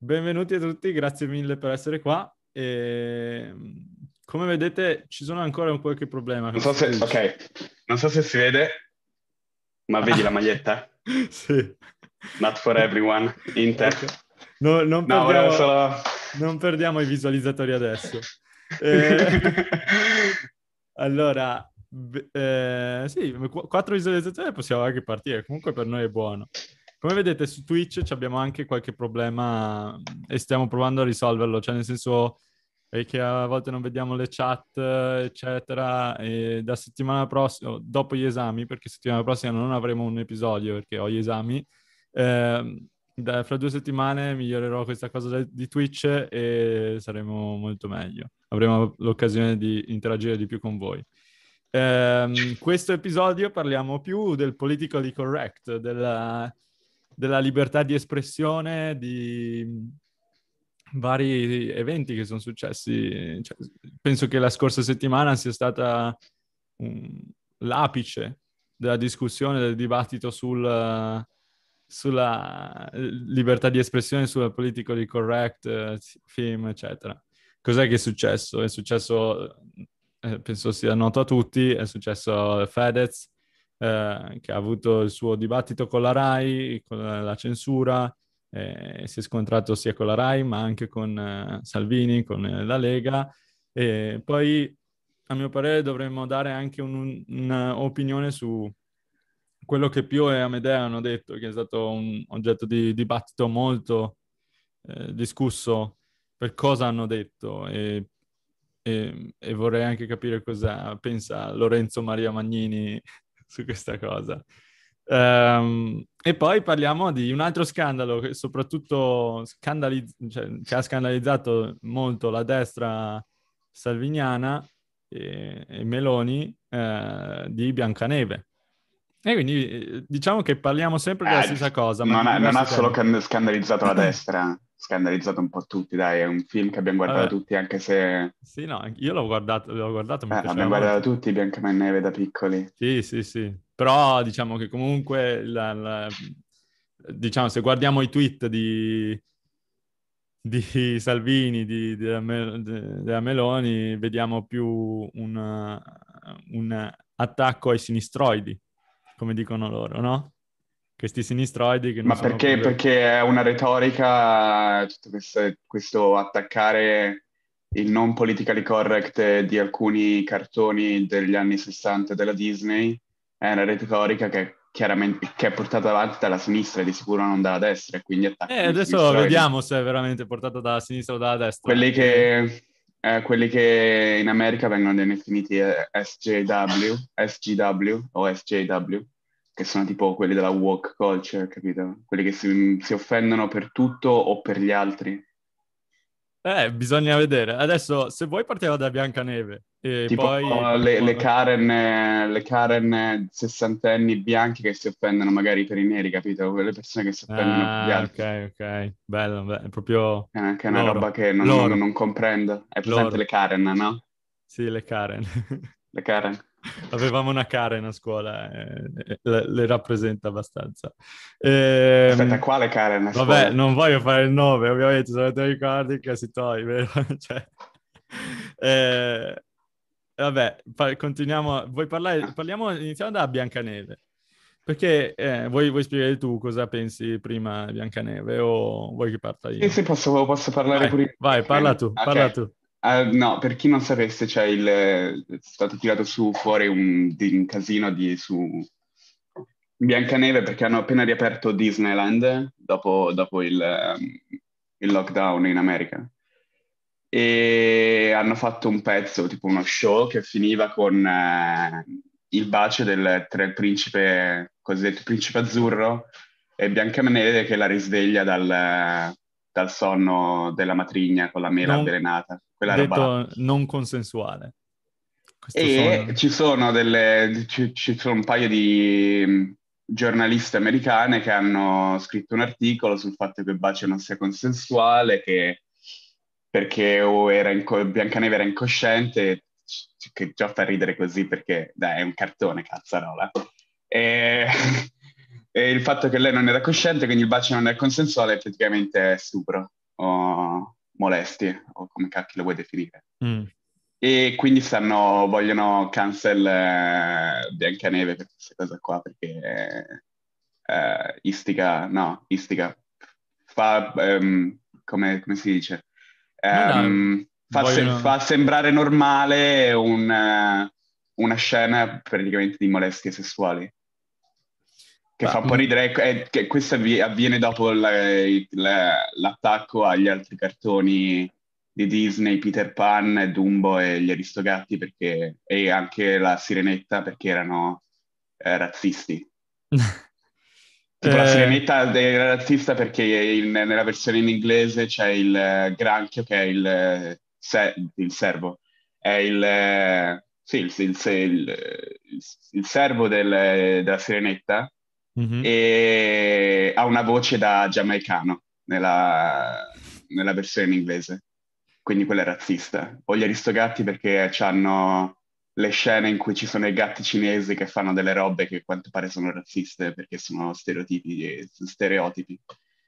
Benvenuti a tutti, grazie mille per essere qua. E, come vedete ci sono ancora un qualche problema. Non so se, ok, non so se si vede, ma vedi la maglietta? sì. Not for everyone, Inter. Okay. No, non, perdiamo, no, solo... non, perdiamo, i visualizzatori adesso. Eh, allora, eh, sì, quattro visualizzazioni possiamo anche partire, comunque per noi è buono. Come vedete su Twitch abbiamo anche qualche problema e stiamo provando a risolverlo, cioè nel senso che a volte non vediamo le chat, eccetera, e da settimana prossima, dopo gli esami, perché settimana prossima non avremo un episodio perché ho gli esami, eh, da, fra due settimane migliorerò questa cosa di Twitch e saremo molto meglio. Avremo l'occasione di interagire di più con voi. Eh, questo episodio parliamo più del politically correct, della della libertà di espressione, di vari eventi che sono successi. Cioè, penso che la scorsa settimana sia stata um, l'apice della discussione, del dibattito sul, sulla libertà di espressione, sulla politically correct uh, film, eccetera. Cos'è che è successo? È successo, eh, penso sia noto a tutti, è successo Fedez, eh, che ha avuto il suo dibattito con la RAI, con la censura, eh, si è scontrato sia con la RAI ma anche con eh, Salvini, con eh, la Lega. E poi, a mio parere, dovremmo dare anche un, un'opinione su quello che Pio e Amedea hanno detto, che è stato un oggetto di dibattito molto eh, discusso per cosa hanno detto e, e, e, vorrei anche capire cosa pensa Lorenzo Maria Magnini su questa cosa. Um, e poi parliamo di un altro scandalo che soprattutto scandalizz- cioè, che ha scandalizzato molto la destra salviniana e, e Meloni eh, di Biancaneve. E quindi eh, diciamo che parliamo sempre della eh, stessa cosa. non, ha, non ha solo scandalizzato la destra, scandalizzato un po' tutti, dai, è un film che abbiamo guardato Vabbè. tutti, anche se... Sì, no, io l'ho guardato, l'ho guardato eh, Abbiamo guardato tutti Bianca Neve da piccoli. Sì, sì, sì. Però diciamo che comunque, la, la, diciamo, se guardiamo i tweet di, di Salvini, di, della, della, Meloni, vediamo più un, un attacco ai sinistroidi, come dicono loro, no? Questi sinistroidi che non Ma perché, proprio... perché è una retorica, tutto questo, questo, attaccare il non politically correct di alcuni cartoni degli anni 60 della Disney, è una retorica che chiaramente che è portata avanti dalla sinistra e di sicuro non dalla destra, e quindi attacca eh, adesso vediamo se è veramente portata dalla sinistra o dalla destra. Quelli che, eh, quelli che in America vengono definiti SJW, SGW o SJW che sono tipo quelli della woke culture, capito? Quelli che si, si offendono per tutto o per gli altri. Eh, bisogna vedere. Adesso, se vuoi, partiamo da Biancaneve. E tipo poi... le, le, Karen, le Karen sessantenni bianchi che si offendono magari per i neri, capito? Quelle persone che si offendono ah, per gli ah, altri. Ok, ok. Bello, bello. È proprio... È anche una loro. roba che non, non, non comprendo. È presente loro. le Karen, no? Sì, le Karen. le Karen. Avevamo una Karen a scuola, eh, le, le, rappresenta abbastanza. E, Aspetta, quale Karen a scuola? Vabbè, non voglio fare il nome, ovviamente, se non ti ricordi che si toglie, vero? cioè, eh, vabbè, pa- continuiamo. Vuoi parlare? Parliamo, iniziamo da Biancaneve. Perché eh, vuoi, vuoi, spiegare tu cosa pensi prima di Biancaneve o vuoi che parta io? Sì, sì, posso, posso parlare vai, pure Vai, parla tu, okay. parla tu. Uh, no, per chi non sapesse, c'è il, è stato tirato su fuori un, un casino di, su Biancaneve perché hanno appena riaperto Disneyland dopo, dopo il, um, il, lockdown in America. E hanno fatto un pezzo, tipo uno show, che finiva con uh, il bacio del, il principe, cosiddetto principe azzurro, e Biancaneve che la risveglia dal, dal sonno della matrigna con la mela non, avvelenata. Quella detto non consensuale. E sono... ci sono, delle, ci, ci sono un paio di mm, giornaliste americane che hanno scritto un articolo sul fatto che il bacio non sia consensuale, che perché era in, Biancaneve era incosciente, che già fa ridere così perché dai, è un cartone, cazzarola. E, e il fatto che lei non era cosciente, quindi il bacio non è consensuale, è stupro. o molestie, o come cacchio lo vuoi definire. Mm. E quindi stanno, vogliono cancel eh, Biancaneve per questa cosa qua, perché eh, istiga, no, istiga, fa, ehm, come, come, si dice, ehm, fa, vogliono... se, fa, sembrare normale un, uh, una scena praticamente di molestie sessuali. Che Ma, fa un po' ridere, è, che questo avviene dopo la, la, l'attacco agli altri cartoni di Disney, Peter Pan, Dumbo e gli Aristogatti perché, e anche la Sirenetta perché erano eh, razzisti. Tipo eh... la Sirenetta era razzista perché il, nella versione in inglese c'è il uh, granchio che è il, se, il servo, è il, sì, il, il servo del, della Sirenetta mm-hmm. e ha una voce da giamaicano nella, nella versione in inglese, quindi quella è razzista. O gli Aristogatti perché hanno le scene in cui ci sono i gatti cinesi che fanno delle robe che a quanto pare sono razziste perché sono stereotipi, stereotipi.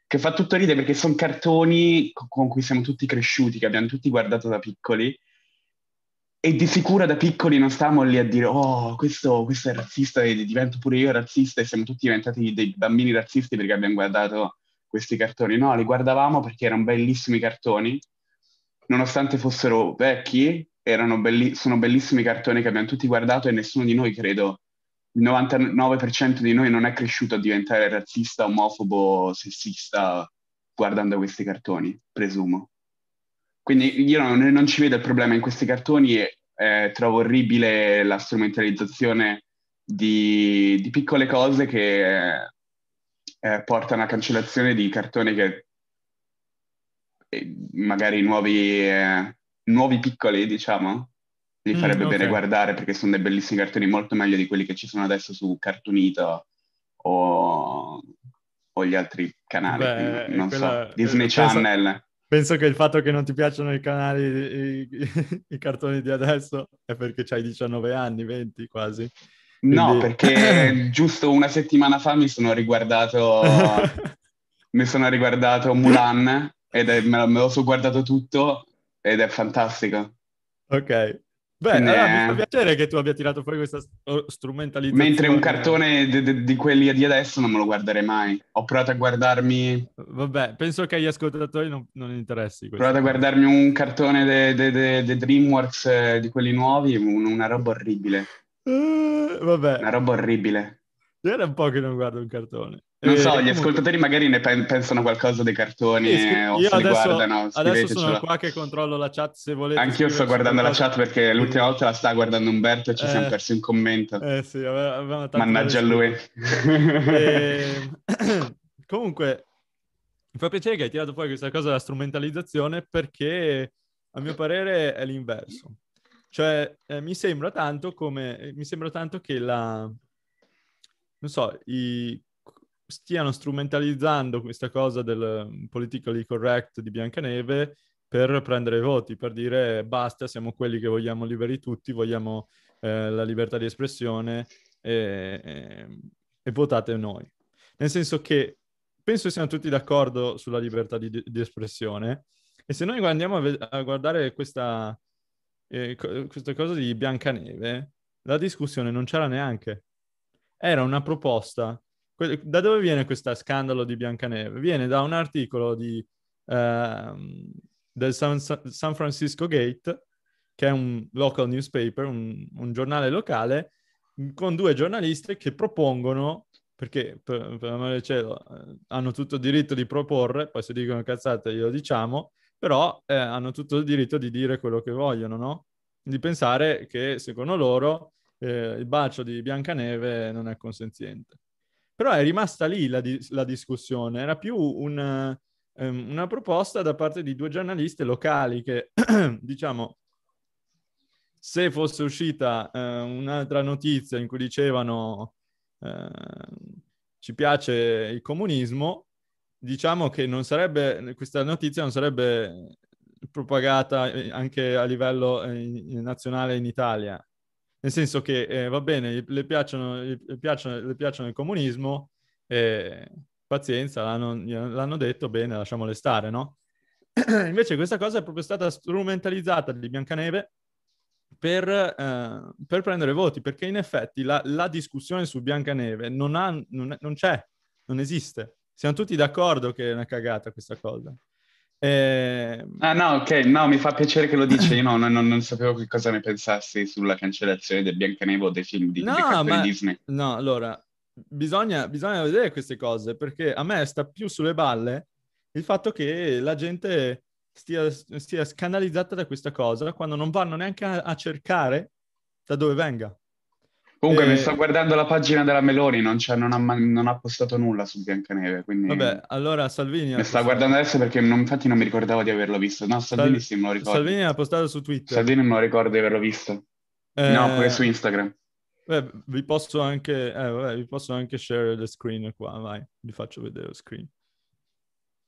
Che fa tutto ridere perché sono cartoni con cui siamo tutti cresciuti, che abbiamo tutti guardato da piccoli e di sicuro da piccoli non stavamo lì a dire oh, questo, questo è razzista e divento pure io razzista e siamo tutti diventati dei bambini razzisti perché abbiamo guardato questi cartoni. No, li guardavamo perché erano bellissimi cartoni, nonostante fossero vecchi, belli- sono bellissimi cartoni che abbiamo tutti guardato e nessuno di noi, credo, il 99% di noi non è cresciuto a diventare razzista, omofobo, sessista guardando questi cartoni, presumo. Quindi io non, non, ci vedo il problema in questi cartoni e eh, trovo orribile la strumentalizzazione di, di piccole cose che eh, portano a cancellazione di cartoni che eh, magari nuovi, eh, nuovi piccoli, diciamo, li mm, farebbe mm, okay. bene guardare perché sono dei bellissimi cartoni molto meglio di quelli che ci sono adesso su Cartoonito o, o gli altri canali, Beh, non quella, so, Disney Channel penso che il fatto che non ti piacciono i canali, i, i, cartoni di adesso è perché hai 19 anni, 20 quasi. Quindi... No, perché giusto una settimana fa mi sono riguardato, mi sono riguardato Mulan ed è, me, me lo sono guardato tutto ed è fantastico. Ok. Beh, allora, mi fa piacere che tu abbia tirato fuori questa strumentalizzazione. Mentre un cartone di, di, di, quelli di adesso non me lo guarderei mai. Ho provato a guardarmi... Vabbè, penso che agli ascoltatori non, non interessi. Ho provato a guardarmi un cartone di DreamWorks eh, di quelli nuovi, un, una roba orribile. Uh, vabbè. Una roba orribile. Era un po' che non guardo un cartone. Non so, eh, gli ascoltatori magari ne pe- pensano qualcosa dei cartoni sì, o io se adesso, guardano. Adesso sono qua che controllo la chat se volete. Anch'io sto guardando la chat perché l'ultima volta la sta guardando Umberto e ci eh, siamo persi un commento. Eh sì, avevamo Mannaggia a lui. E... Comunque, mi fa piacere che hai tirato fuori questa cosa della strumentalizzazione perché a mio parere è l'inverso. Cioè, eh, mi sembra tanto come... Mi sembra tanto che la... Non so, i stiano strumentalizzando questa cosa del mm, politically correct di Biancaneve per prendere voti, per dire basta, siamo quelli che vogliamo liberi tutti, vogliamo eh, la libertà di espressione e, e, e, votate noi. Nel senso che penso siamo tutti d'accordo sulla libertà di, di espressione e se noi andiamo a, ve- a guardare questa, eh, questa cosa di Biancaneve, la discussione non c'era neanche. Era una proposta da dove viene questo scandalo di Biancaneve? Viene da un articolo di, uh, del San, San, Francisco Gate, che è un local newspaper, un, un giornale locale, con due giornalisti che propongono, perché per, per amore del cielo eh, hanno tutto il diritto di proporre, poi se dicono cazzate glielo diciamo, però eh, hanno tutto il diritto di dire quello che vogliono, no? Di pensare che secondo loro eh, il bacio di Biancaneve non è consenziente. Però è rimasta lì la, di- la discussione, era più una, um, una proposta da parte di due giornalisti locali che, diciamo, se fosse uscita uh, un'altra notizia in cui dicevano uh, ci piace il comunismo, diciamo che sarebbe, questa notizia non sarebbe propagata eh, anche a livello eh, nazionale in Italia. Nel senso che eh, va bene, le piacciono, le, piacciono, le piacciono il comunismo, eh, pazienza, l'hanno, l'hanno, detto, bene, lasciamole stare, no? invece questa cosa è proprio stata strumentalizzata di Biancaneve per, eh, per prendere voti, perché in effetti la, la discussione su Biancaneve non, ha, non, non c'è, non esiste. Siamo tutti d'accordo che è una cagata questa cosa. Eh... Ah no, ok, no, mi fa piacere che lo dici, io no, non, non, sapevo che cosa ne pensassi sulla cancellazione del Biancaneve o dei film di, no, ma... Disney. No, allora, bisogna, bisogna vedere queste cose, perché a me sta più sulle balle il fatto che la gente stia, stia scandalizzata da questa cosa quando non vanno neanche a, a cercare da dove venga. Comunque, mi sto guardando la pagina della Meloni, non, non, ha, non, ha, postato nulla su Biancaneve. Quindi... Vabbè, allora Salvini. Mi sto guardando adesso perché non, infatti non mi ricordavo di averlo visto. No, Salvini Sal... sì, me lo ricordo. Salvini ha postato su Twitter. Salvini me lo ricordo di averlo visto. Eh... No, pure su Instagram. Beh, vi posso anche, eh, vabbè, vi posso anche share the screen qua, vai, vi faccio vedere lo screen.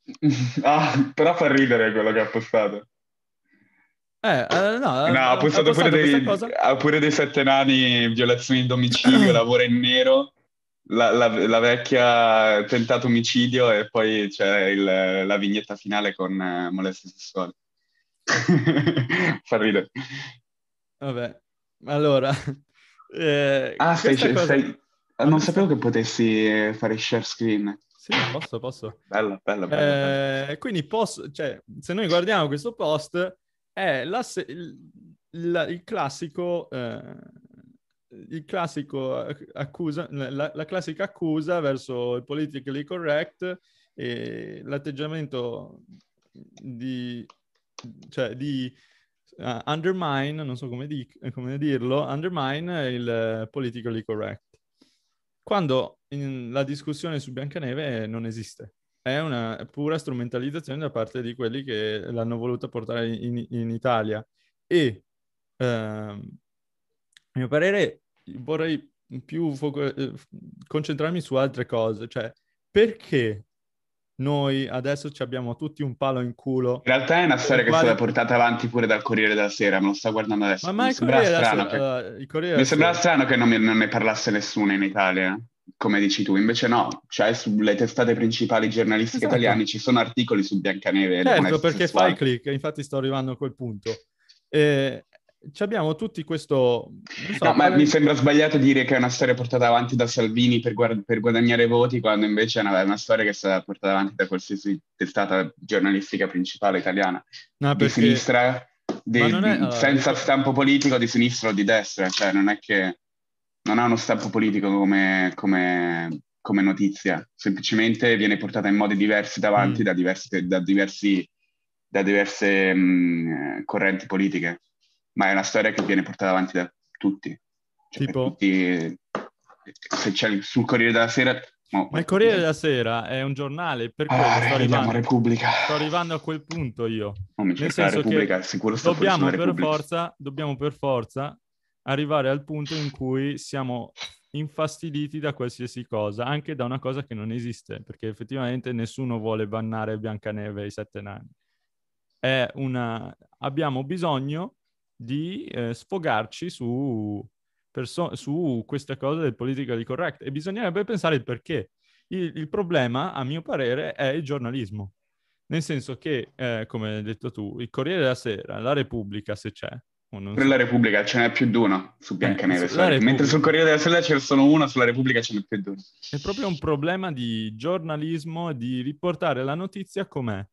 ah, però fa ridere quello che ha postato. Eh, eh, no, no, ha postato, pure, dei, ha pure dei sette nani, violazioni di domicilio, lavoro in nero, la, la, la, vecchia tentato omicidio e poi c'è il, la vignetta finale con eh, molestie sessuali. Fa ridere. Vabbè, allora... Eh, ah, stai, cosa... stai... Non sapevo che potessi fare share screen. Sì, posso, posso. Bello, bello, bello. Eh, quindi posso, cioè, se noi guardiamo questo post è la, il, il, classico, eh, il classico accusa, la, la, classica accusa verso il politically correct e l'atteggiamento di, cioè di uh, undermine, non so come, di, come dirlo, undermine il politically correct. Quando la discussione su Biancaneve non esiste è una pura strumentalizzazione da parte di quelli che l'hanno voluta portare in, in Italia. E ehm, a mio parere vorrei più foco- eh, concentrarmi su altre cose, cioè perché noi adesso ci abbiamo tutti un palo in culo. In realtà è una storia quale... che è stata portata avanti pure dal Corriere della Sera, me lo sto guardando adesso. Ma, ma mi sembra strano, che... Uh, mi sembra strano che non, mi, non ne parlasse nessuno in Italia come dici tu, invece no, cioè sulle testate principali giornalistiche esatto. italiane ci sono articoli su Biancaneve. Certo, perché sessuali. fai click, infatti sto arrivando a quel punto. Eh, abbiamo tutti questo... So, no, ma mi sembra sbagliato dire che è una storia portata avanti da Salvini per, guard- per guadagnare voti, quando invece è una, è una, storia che è stata portata avanti da qualsiasi testata giornalistica principale italiana. No, perché... Di sinistra, di, è... senza stampo politico di sinistra o di destra, cioè non è che non ha uno stampo politico come, come, come notizia, semplicemente viene portata in modi diversi davanti mm. da, diversi, da, diversi, da diverse mh, correnti politiche, ma è una storia che viene portata avanti da tutti. Cioè, tipo? Tutti, se c'è sul Corriere della Sera... No, ma il Corriere della Sera è un giornale, per ah, sto, arrivando, Repubblica. sto arrivando a quel punto io. Non mi Nel senso Repubblica, sicuro dobbiamo per, forza, dobbiamo per forza arrivare al punto in cui siamo infastiditi da qualsiasi cosa, anche da una cosa che non esiste, perché effettivamente nessuno vuole bannare Biancaneve ai sette nani. È una... Abbiamo bisogno di eh, sfogarci su, perso- su questa cosa del politically correct e bisognerebbe pensare il perché. Il, il problema, a mio parere, è il giornalismo. Nel senso che, eh, come hai detto tu, il Corriere della Sera, la Repubblica, se c'è, per la Repubblica ce n'è più di uno su Biancaneve, eh, mentre sul Corriere della Sera ce ne sono uno, sulla Repubblica ce n'è più di uno. È proprio un problema di giornalismo, di riportare la notizia com'è.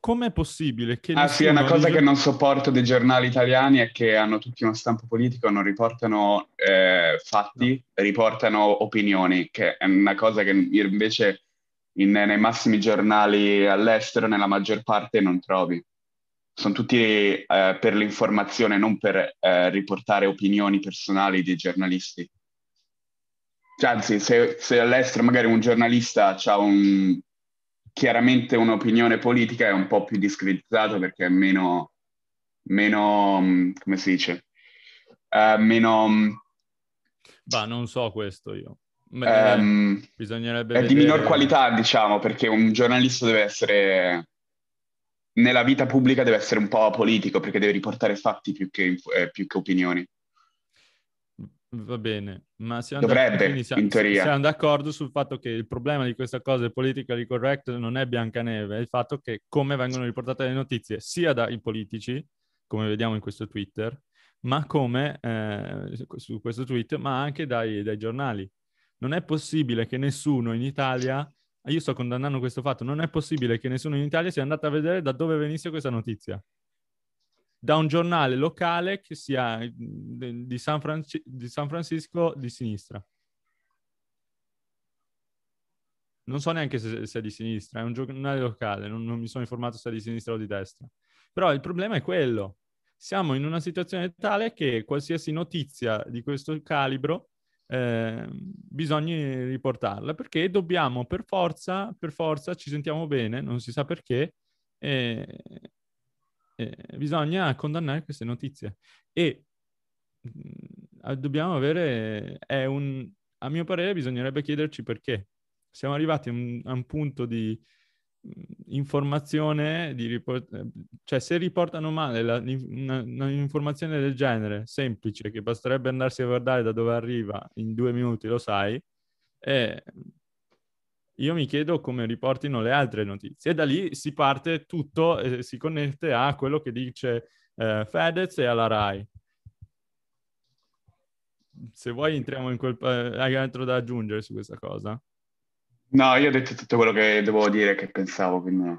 Com'è possibile che... Ah sì, è una cosa che non sopporto dei giornali italiani è che hanno tutti uno stampo politico, non riportano eh, fatti, no. riportano opinioni, che è una cosa che invece in, nei massimi giornali all'estero, nella maggior parte, non trovi sono tutti eh, per l'informazione, non per eh, riportare opinioni personali dei giornalisti. Cioè, anzi, se, se, all'estero magari un giornalista ha un, chiaramente un'opinione politica è un po' più discreditato perché è meno, meno mm, come si dice, uh, meno... Mm, bah, non so questo io. Um, bisognerebbe È vedere... di minor qualità, diciamo, perché un giornalista deve essere nella vita pubblica deve essere un po' politico perché deve riportare fatti più che, eh, più che opinioni. Va bene, ma siamo, Dovrebbe, siamo, in teoria. siamo d'accordo sul fatto che il problema di questa cosa è politically correct non è Biancaneve, è il fatto che come vengono riportate le notizie sia dai politici, come vediamo in questo Twitter, ma come eh, su questo tweet, ma anche dai, dai giornali. Non è possibile che nessuno in Italia, io sto condannando questo fatto, non è possibile che nessuno in Italia sia andato a vedere da dove venisse questa notizia da un giornale locale che sia di San, Franci- di San Francisco di sinistra. Non so neanche se, è di sinistra, è un giornale locale, non, non, mi sono informato se è di sinistra o di destra. Però il problema è quello. Siamo in una situazione tale che qualsiasi notizia di questo calibro eh, bisogna riportarla perché dobbiamo per forza, per forza, ci sentiamo bene, non si sa perché, eh, eh, bisogna condannare queste notizie. E mh, mm, dobbiamo avere, è un, a mio parere bisognerebbe chiederci perché. Siamo arrivati a un, a un punto di informazione, di riport- cioè se riportano male la, una, un'informazione del genere, semplice, che basterebbe andarsi a guardare da dove arriva in due minuti, lo sai, e io mi chiedo come riportino le altre notizie. E da lì si parte tutto e si connette a quello che dice eh, Fedez e alla RAI. Se vuoi entriamo in quel... Eh, hai altro da aggiungere su questa cosa? No, io ho detto tutto quello che dovevo dire, che pensavo, quindi.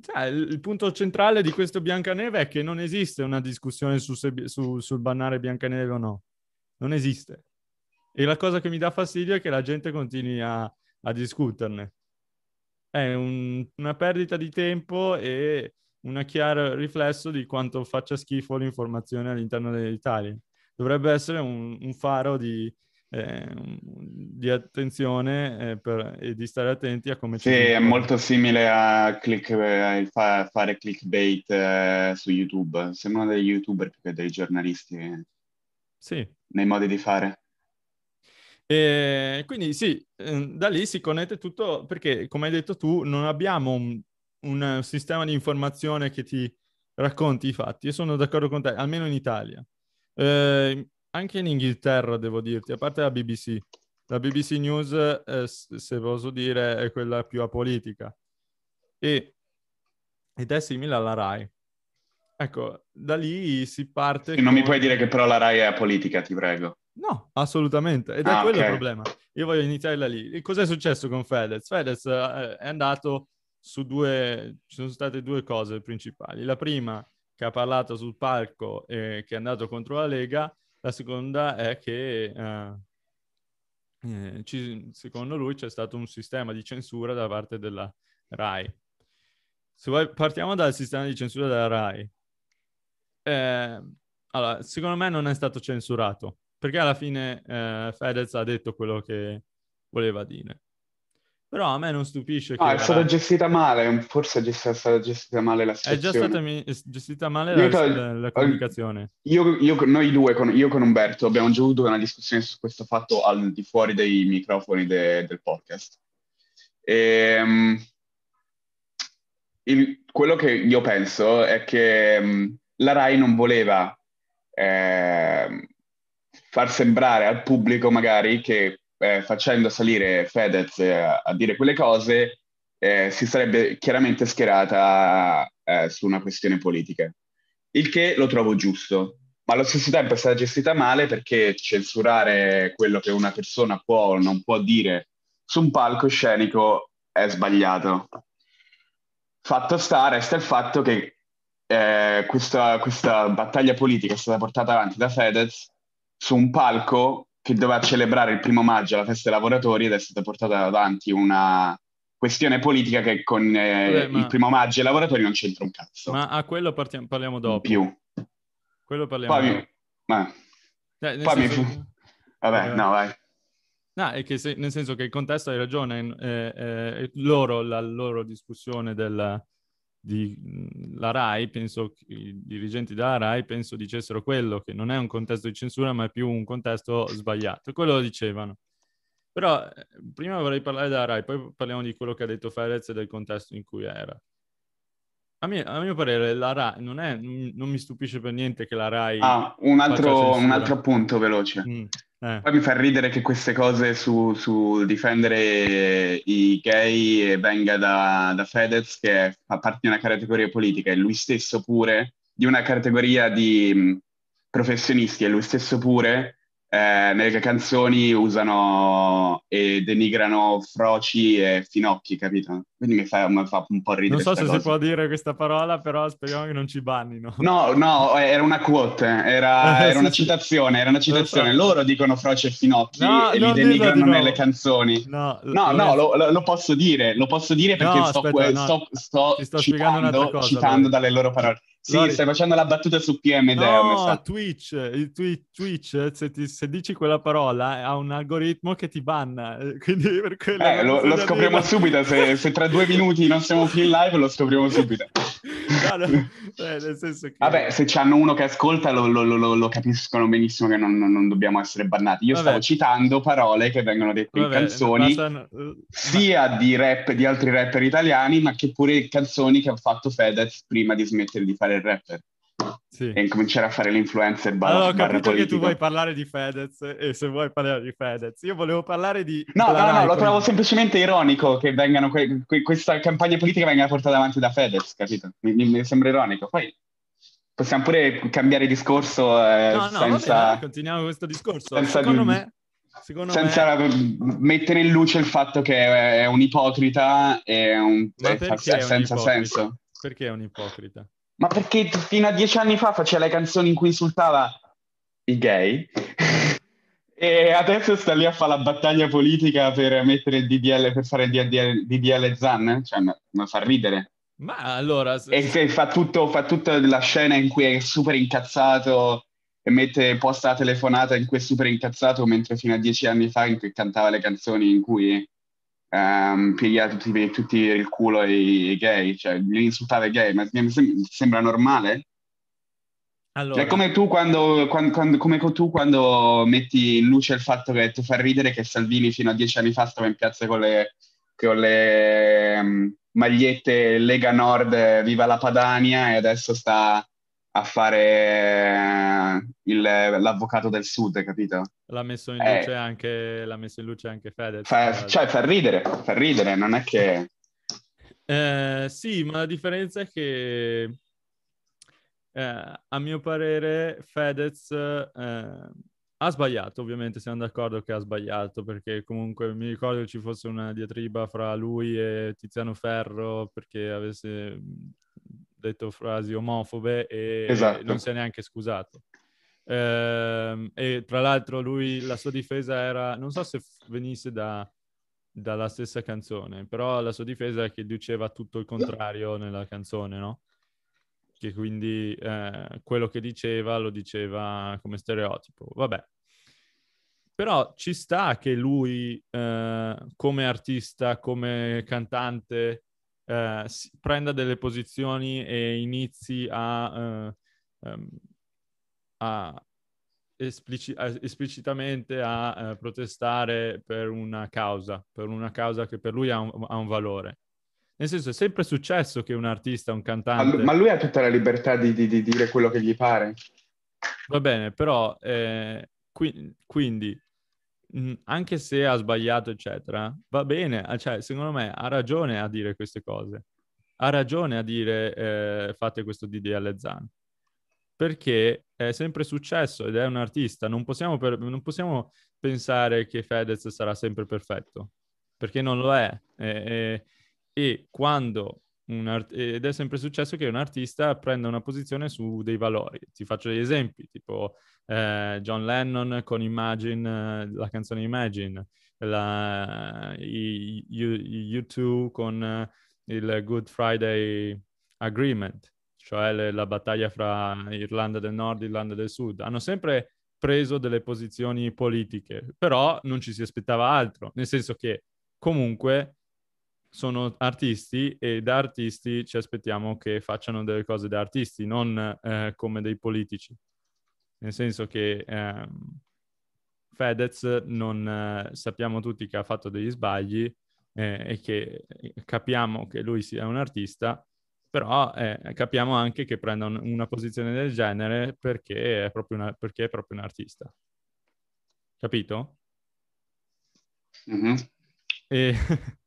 Cioè, il, punto centrale di questo Biancaneve è che non esiste una discussione su se, su, sul bannare Biancaneve o no. Non esiste. E la cosa che mi dà fastidio è che la gente continui a, a discuterne. È un, una perdita di tempo e un chiaro riflesso di quanto faccia schifo l'informazione all'interno dell'Italia. Dovrebbe essere un, un faro di, eh, di attenzione eh, per, e di stare attenti a come sì, è molto simile a, click, fa, fare clickbait eh, su YouTube. Sembrano degli youtuber più che dei giornalisti. Sì. Nei modi di fare. E quindi sì, ehm, da lì si connette tutto perché, come hai detto tu, non abbiamo un, un sistema di informazione che ti racconti i fatti. Io sono d'accordo con te, almeno in Italia. Eh, anche in Inghilterra, devo dirti, a parte la BBC. La BBC News, eh, se posso dire, è quella più apolitica. E, ed è simile alla RAI. Ecco, da lì si parte... Non con... mi puoi dire che però la RAI è apolitica, ti prego. No, assolutamente. Ed è ah, quello okay. il problema. Io voglio iniziare da lì. E cos'è successo con Fedez? Fedez eh, è andato su due... Ci sono state due cose principali. La prima, che ha parlato sul palco e che è andato contro la Lega. La seconda è che... Eh, eh, ci, secondo lui c'è stato un sistema di censura da parte della RAI. Se vuoi, partiamo dal sistema di censura della RAI. Eh, allora, secondo me non è stato censurato perché alla fine eh, Fedez ha detto quello che voleva dire. Però a me non stupisce che... Ah, è stata gestita male, forse è stata gestita male la situazione. È già stata gestita male la, to... la, la, comunicazione. Io, io, noi due, con, io con Umberto, abbiamo già avuto una discussione su questo fatto al di fuori dei microfoni de, del podcast. E, um, il, quello che io penso è che um, la RAI non voleva... Eh, far sembrare al pubblico magari che eh, facendo salire Fedez eh, a dire quelle cose eh, si sarebbe chiaramente schierata eh, su una questione politica. Il che lo trovo giusto, ma allo stesso tempo è stata gestita male perché censurare quello che una persona può o non può dire su un palcoscenico è sbagliato. Fatto sta, resta il fatto che eh, questa, questa battaglia politica è stata portata avanti da Fedez su un palco che doveva celebrare il primo maggio la festa dei lavoratori ed è stata portata avanti una questione politica che con eh, Vabbè, ma... il primo maggio i lavoratori non c'entra un cazzo. Ma a quello partiamo, parliamo dopo. Più. Quello parliamo poi dopo. Mi... Ma... Cioè, poi senso... mi... Vabbè, eh... no, vai. No, è che se, nel senso che il contesto hai ragione, eh, eh, loro, la loro discussione del, di, la RAI, penso i dirigenti della RAI, penso dicessero quello, che non è un contesto di censura, ma è più un contesto sbagliato. Quello lo dicevano. Però eh, prima vorrei parlare della RAI, poi parliamo di quello che ha detto Ferez e del contesto in cui era. a mio, a mio parere la RAI non, è, non, mi stupisce per niente che la RAI... Ah, un altro, un altro appunto veloce. Mm, eh. Poi mi fa ridere che queste cose su, su difendere i gay venga da, da, Fedez, che fa parte di una categoria politica, e lui stesso pure, di una categoria di professionisti, e lui stesso pure eh, nelle canzoni usano e denigrano froci e finocchi, capito? Quindi mi fa, mi fa un po' ridere. Non so se cosa. si può dire questa parola, però speriamo che non ci bannino. No, no, era una quote, era, era una citazione, era una citazione. Loro dicono froci e finocchi no, e li denigrano nelle canzoni. No, no, no lo, lo, posso dire, lo posso dire perché no, sto, aspetta, sto, sto, sto citando, cosa, citando dalle loro parole. Sì, Lori... stai facendo la battuta su PM No, Twitch, il twi- Twitch se, ti, se, dici quella parola, ha un algoritmo che ti banna. Eh, quindi per quello eh, lo, lo scopriamo subito. Se, se, tra due minuti non siamo più in live, lo scopriamo subito. no, no, eh, nel senso che... Vabbè, se c'hanno uno che ascolta, lo, lo, lo capiscono benissimo che non, non, dobbiamo essere bannati. Io Vabbè. stavo citando parole che vengono dette Vabbè, in canzoni, basta... sia di rap di altri rapper italiani, ma che pure canzoni che ha fatto Fedez prima di smettere di fare il rapper. Sì. E incominciare a fare l'influencer barra, Allora, ho capito che tu vuoi parlare di Fedez e se vuoi parlare di Fedez. Io volevo parlare di... No, no, no, lo trovo semplicemente ironico che vengano que- que- questa campagna politica venga portata avanti da Fedez, capito? Mi, mi sembra ironico. Poi possiamo pure cambiare discorso eh, no, no, senza... Vabbè, continuiamo questo discorso. Senza Secondo di... me... Secondo senza me... mettere in luce il fatto che è un ipocrita e un... È senza senso. Perché è un ipocrita? Ma perché fino a dieci anni fa faceva le canzoni in cui insultava i gay e adesso sta lì a fare la battaglia politica per mettere il DDL, per fare il DDL, DDL Zan? Cioè, mi fa ridere. Ma allora... E fa, tutto, fa tutta la scena in cui è super incazzato e mette posta la telefonata in cui è super incazzato mentre fino a dieci anni fa in cui cantava le canzoni in cui um, pigliare tutti, tutti, il culo ai, gay, cioè li insultava i gay, ma mi sembra normale? Allora. Cioè, come tu quando, quando, quando, come tu quando metti in luce il fatto che ti fa ridere che Salvini fino a dieci anni fa stava in piazza con le, con le um, magliette Lega Nord Viva la Padania e adesso sta a fare eh, il, l'avvocato del sud, capito? L'ha messo in luce, eh, anche, l'ha messo in luce anche Fedez. Fa, cioè, fa ridere, fa ridere, non è che... Eh, sì, ma la differenza è che eh, a mio parere Fedez eh, ha sbagliato, ovviamente siamo d'accordo che ha sbagliato, perché comunque mi ricordo che ci fosse una diatriba fra lui e Tiziano Ferro perché avesse detto frasi omofobe e esatto. non si è neanche scusato. Eh, e tra l'altro lui, la sua difesa era, non so se venisse da, dalla stessa canzone, però la sua difesa è che diceva tutto il contrario nella canzone, no? Che quindi eh, quello che diceva lo diceva come stereotipo. Vabbè. Però ci sta che lui, eh, come artista, come cantante, eh, prenda delle posizioni e inizi a, uh, um, a esplici- esplicitamente a uh, protestare per una causa, per una causa che per lui ha un, ha un, valore. Nel senso, è sempre successo che un artista, un cantante... Ma, lui ha tutta la libertà di, di, di dire quello che gli pare. Va bene, però eh, qui, quindi anche se ha sbagliato, eccetera, va bene, cioè, secondo me ha ragione a dire queste cose. Ha ragione a dire eh, fate questo DDL Zan. Perché è sempre successo ed è un artista. Non possiamo, per, non possiamo pensare che Fedez sarà sempre perfetto, perché non lo è. E, e, e quando Art- ed è sempre successo che un artista prenda una posizione su dei valori. Ti faccio degli esempi, tipo eh, John Lennon con Imagine, la canzone Imagine, la, i, i, U2 con il Good Friday Agreement, cioè le, la battaglia fra Irlanda del Nord e Irlanda del Sud. Hanno sempre preso delle posizioni politiche, però non ci si aspettava altro, nel senso che comunque sono artisti e da artisti ci aspettiamo che facciano delle cose da artisti, non eh, come dei politici. Nel senso che eh, Fedez non eh, sappiamo tutti che ha fatto degli sbagli eh, e che capiamo che lui sia un artista, Però eh, capiamo anche che prenda un, una posizione del genere perché è, una, perché è proprio un artista. Capito? Mm-hmm. E...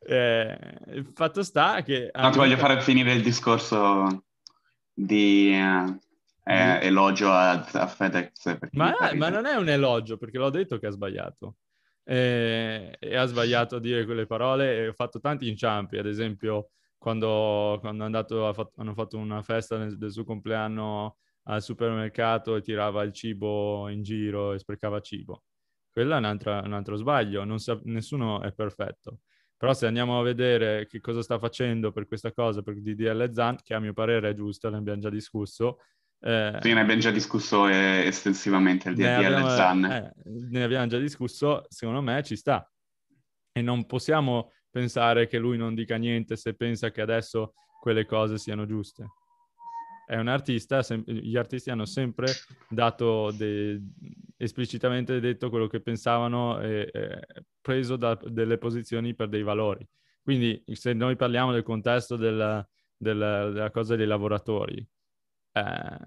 eh, il fatto sta che... No, ti voglio fare finire il discorso di eh, eh, elogio a, a FedEx. Ma, ma, non è un elogio, perché l'ho detto che ha sbagliato. E, e, ha sbagliato a dire quelle parole e ho fatto tanti inciampi, ad esempio quando, quando andato, fatto, hanno fatto una festa nel, del suo compleanno al supermercato e tirava il cibo in giro e sprecava cibo. Quello è un altro, un altro sbaglio, sa, nessuno è perfetto. Però se andiamo a vedere che cosa sta facendo per questa cosa, per DDL Zan, che a mio parere è giusto, ne abbiamo già discusso. Eh, sì, ne abbiamo già discusso eh, estensivamente il DDL abbiamo, Zan. Eh, ne abbiamo già discusso, secondo me ci sta. E non possiamo pensare che lui non dica niente se pensa che adesso quelle cose siano giuste. È un artista, sem- gli artisti hanno sempre dato de- esplicitamente detto quello che pensavano e, e preso da delle posizioni per dei valori. Quindi se noi parliamo del contesto del, del, della cosa dei lavoratori, eh,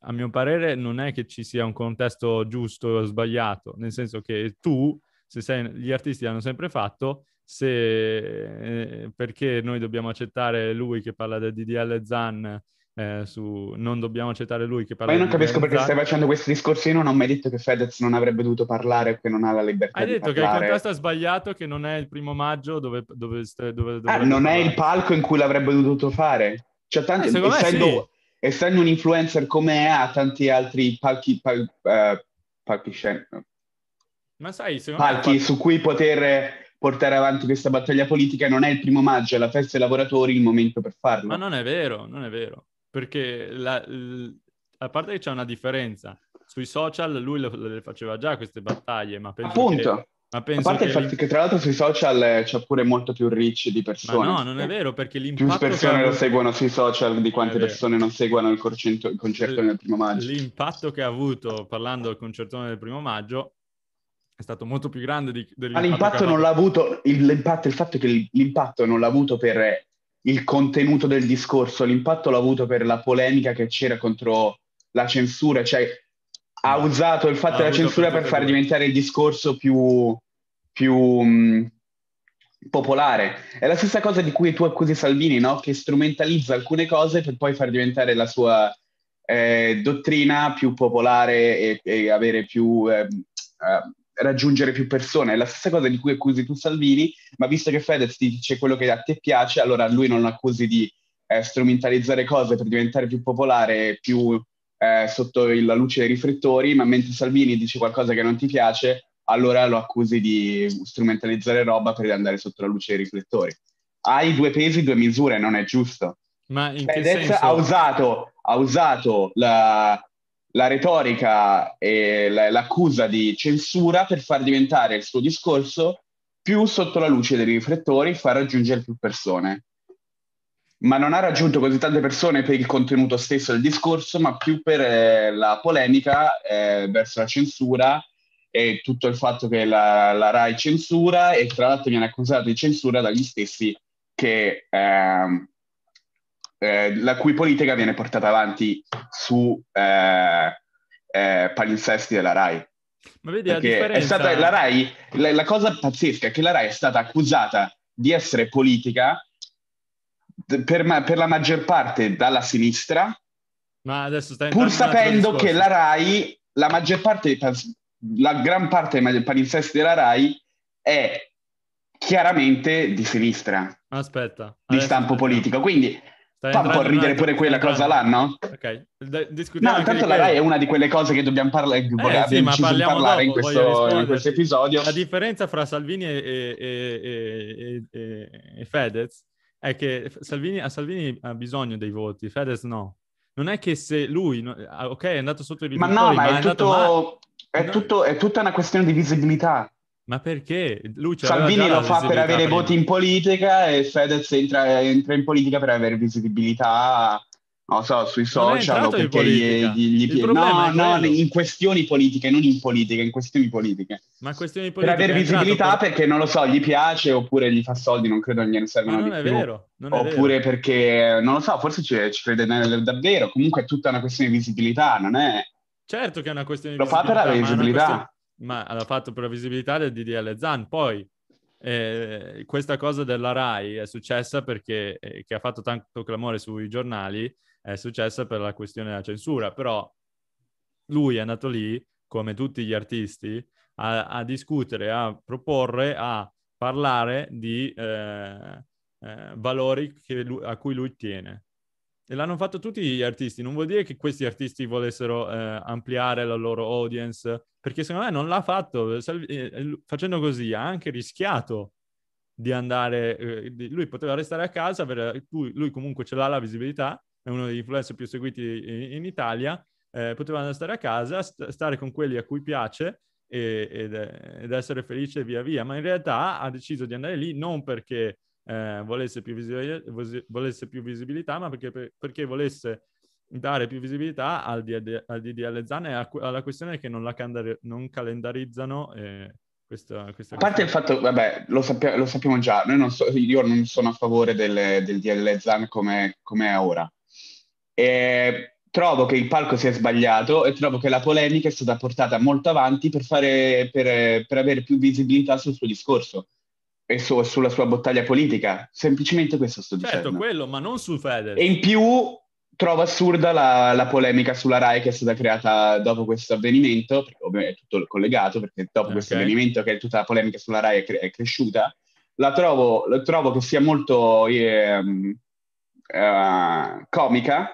a mio parere non è che ci sia un contesto giusto o sbagliato, nel senso che tu, se sei, gli artisti hanno sempre fatto, se, eh, perché noi dobbiamo accettare lui che parla del DDL Zan eh, su non dobbiamo accettare lui che parla Ma io non capisco perché stai facendo questi discorsi. Io non ho mai detto che Fedez non avrebbe dovuto parlare o che non ha la libertà Hai di detto parlare. che il contesto è sbagliato, che non è il primo maggio dove... dove, dove, dove ah, non è il palco in cui l'avrebbe dovuto fare. Cioè, tanti, eh, essendo, sì. essendo, un influencer come è, ha tanti altri palchi, pal, uh, palchi Ma sai, palchi me... su cui poter portare avanti questa battaglia politica non è il primo maggio, è la festa dei lavoratori il momento per farlo. Ma non è vero, non è vero perché la, a parte che c'è una differenza, sui social lui le, le faceva già queste battaglie, ma penso Appunto. Che, ma penso a parte il fatto che tra l'altro sui social c'è pure molto più reach di persone. Ma no, non è vero, perché l'impatto... Più persone lo seguono sui social di quante persone non seguono il, concerto, il concertone del primo maggio. L'impatto che ha avuto parlando del concertone del primo maggio è stato molto più grande di, dell'impatto. Ma l'impatto non l'ha avuto, il, l'impatto, il fatto che l'impatto non l'ha avuto per il contenuto del discorso, l'impatto l'ha avuto per la polemica che c'era contro la censura, cioè ha usato il fatto della censura per, far diventare il discorso più, più um, popolare. È la stessa cosa di cui tu accusi Salvini, no? che strumentalizza alcune cose per poi far diventare la sua eh, dottrina più popolare e, e avere più... Eh, eh, raggiungere più persone. È la stessa cosa di cui accusi tu Salvini, ma visto che Fedez ti dice quello che a te piace, allora lui non lo accusi di eh, strumentalizzare cose per diventare più popolare, più eh, sotto la luce dei riflettori, ma mentre Salvini dice qualcosa che non ti piace, allora lo accusi di strumentalizzare roba per andare sotto la luce dei riflettori. Hai due pesi, due misure, non è giusto. Ma in Fedez senso? ha usato, ha usato la, la retorica e l'accusa di censura per far diventare il suo discorso più sotto la luce dei riflettori, far raggiungere più persone. Ma non ha raggiunto così tante persone per il contenuto stesso del discorso, ma più per eh, la polemica eh, verso la censura e tutto il fatto che la, la, RAI censura e tra l'altro viene accusato di censura dagli stessi che eh, eh, la cui politica viene portata avanti su eh, eh, palinsesti della RAI. Ma vedi la differenza... È stata la RAI, la, la, cosa pazzesca è che la RAI è stata accusata di essere politica per, per la maggior parte dalla sinistra, Ma adesso stai pur sapendo che la RAI, la maggior parte, la gran parte dei palinsesti della RAI è chiaramente di sinistra. Aspetta. Di stampo aspetta. politico. Quindi Fa un po' ridere pure quella cosa là, no? Ok, D- discutiamo. No, intanto la RAI è una di quelle cose che dobbiamo parlare, eh, sì, parlare dopo, in, questo, in questo episodio. La differenza fra Salvini e, e, e, e Fedez è che Salvini, a Salvini ha bisogno dei voti, Fedez no. Non è che se lui, ah, ok, è andato sotto i riflettori, ma no, ma, ma è, tutto, ma... È, tutto, è tutta una questione di visibilità. Ma perché? Lui Salvini lo fa per avere prima. voti in politica e Fedez entra, entra, in politica per avere visibilità non so, sui social o perché gli, gli, gli No, no, in questioni politiche, non in politica, in questioni politiche. Ma questioni politiche... Per avere visibilità per... perché, non lo so, gli piace oppure gli fa soldi, non credo gliene servano non di è più. Vero, non è oppure vero. perché, non lo so, forse ci, ci crede davvero. Comunque è tutta una questione di visibilità, non è... Certo che è una questione di lo visibilità. Lo fa per la visibilità. Ma, l'ha fatto per la visibilità del DDL Zan. Poi eh, questa cosa della RAI è successa perché, eh, che ha fatto tanto clamore sui giornali, è successa per la questione della censura, però lui è andato lì, come tutti gli artisti, a, a discutere, a proporre, a parlare di eh, eh, valori lui, a cui lui tiene. E l'hanno fatto tutti gli artisti, non vuol dire che questi artisti volessero eh, ampliare la loro audience, perché secondo me non l'ha fatto, eh, facendo così ha anche rischiato di andare, eh, lui poteva restare a casa, lui, lui comunque ce l'ha la visibilità, è uno degli influencer più seguiti in, in Italia, eh, poteva stare a casa, st- stare con quelli a cui piace e, ed, ed, essere felice via via, ma in realtà ha deciso di andare lì non perché eh, volesse, più visi- volesse, più visibilità, ma perché, per- perché volesse dare più visibilità al, DD- al DDL Zan e alla questione che non, la candar- non calendarizzano eh, questa, questa a parte il fatto, vabbè, lo, sappia- lo sappiamo già, non so, io non sono a favore del, del DL Zan come, come è ora. E trovo che il palco sia sbagliato e trovo che la polemica è stata portata molto avanti per, fare, per, per avere più visibilità sul suo discorso e su, sulla sua battaglia politica. Semplicemente questo sto certo, dicendo. Certo, quello, ma non su Fedez. E in più trovo assurda la, la, polemica sulla RAI che è stata creata dopo questo avvenimento, perché ovviamente è tutto collegato, perché dopo okay. questo avvenimento che tutta la polemica sulla RAI è, cre- è cresciuta, la trovo, la trovo, che sia molto eh, eh, comica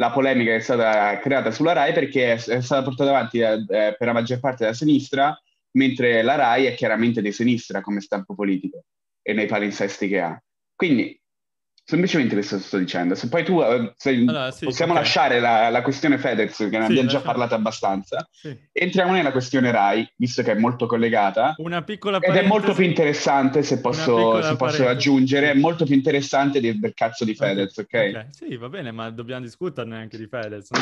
la polemica che è stata creata sulla RAI perché è, è stata portata avanti eh, eh, per la maggior parte della sinistra, mentre la RAI è chiaramente di sinistra come stampo politico e nei palinsesti che ha. Quindi Semplicemente questo sto dicendo. Se poi tu eh, se allora, sì, possiamo okay. lasciare la, la, questione Fedez, che ne sì, abbiamo già parlato abbastanza, sì. entriamo nella questione Rai, visto che è molto collegata. Una piccola Ed è molto più interessante, se posso, se posso aggiungere, è molto più interessante del, del cazzo di Fedez, okay. ok? Sì, va bene, ma dobbiamo discuterne anche di Fedez, no?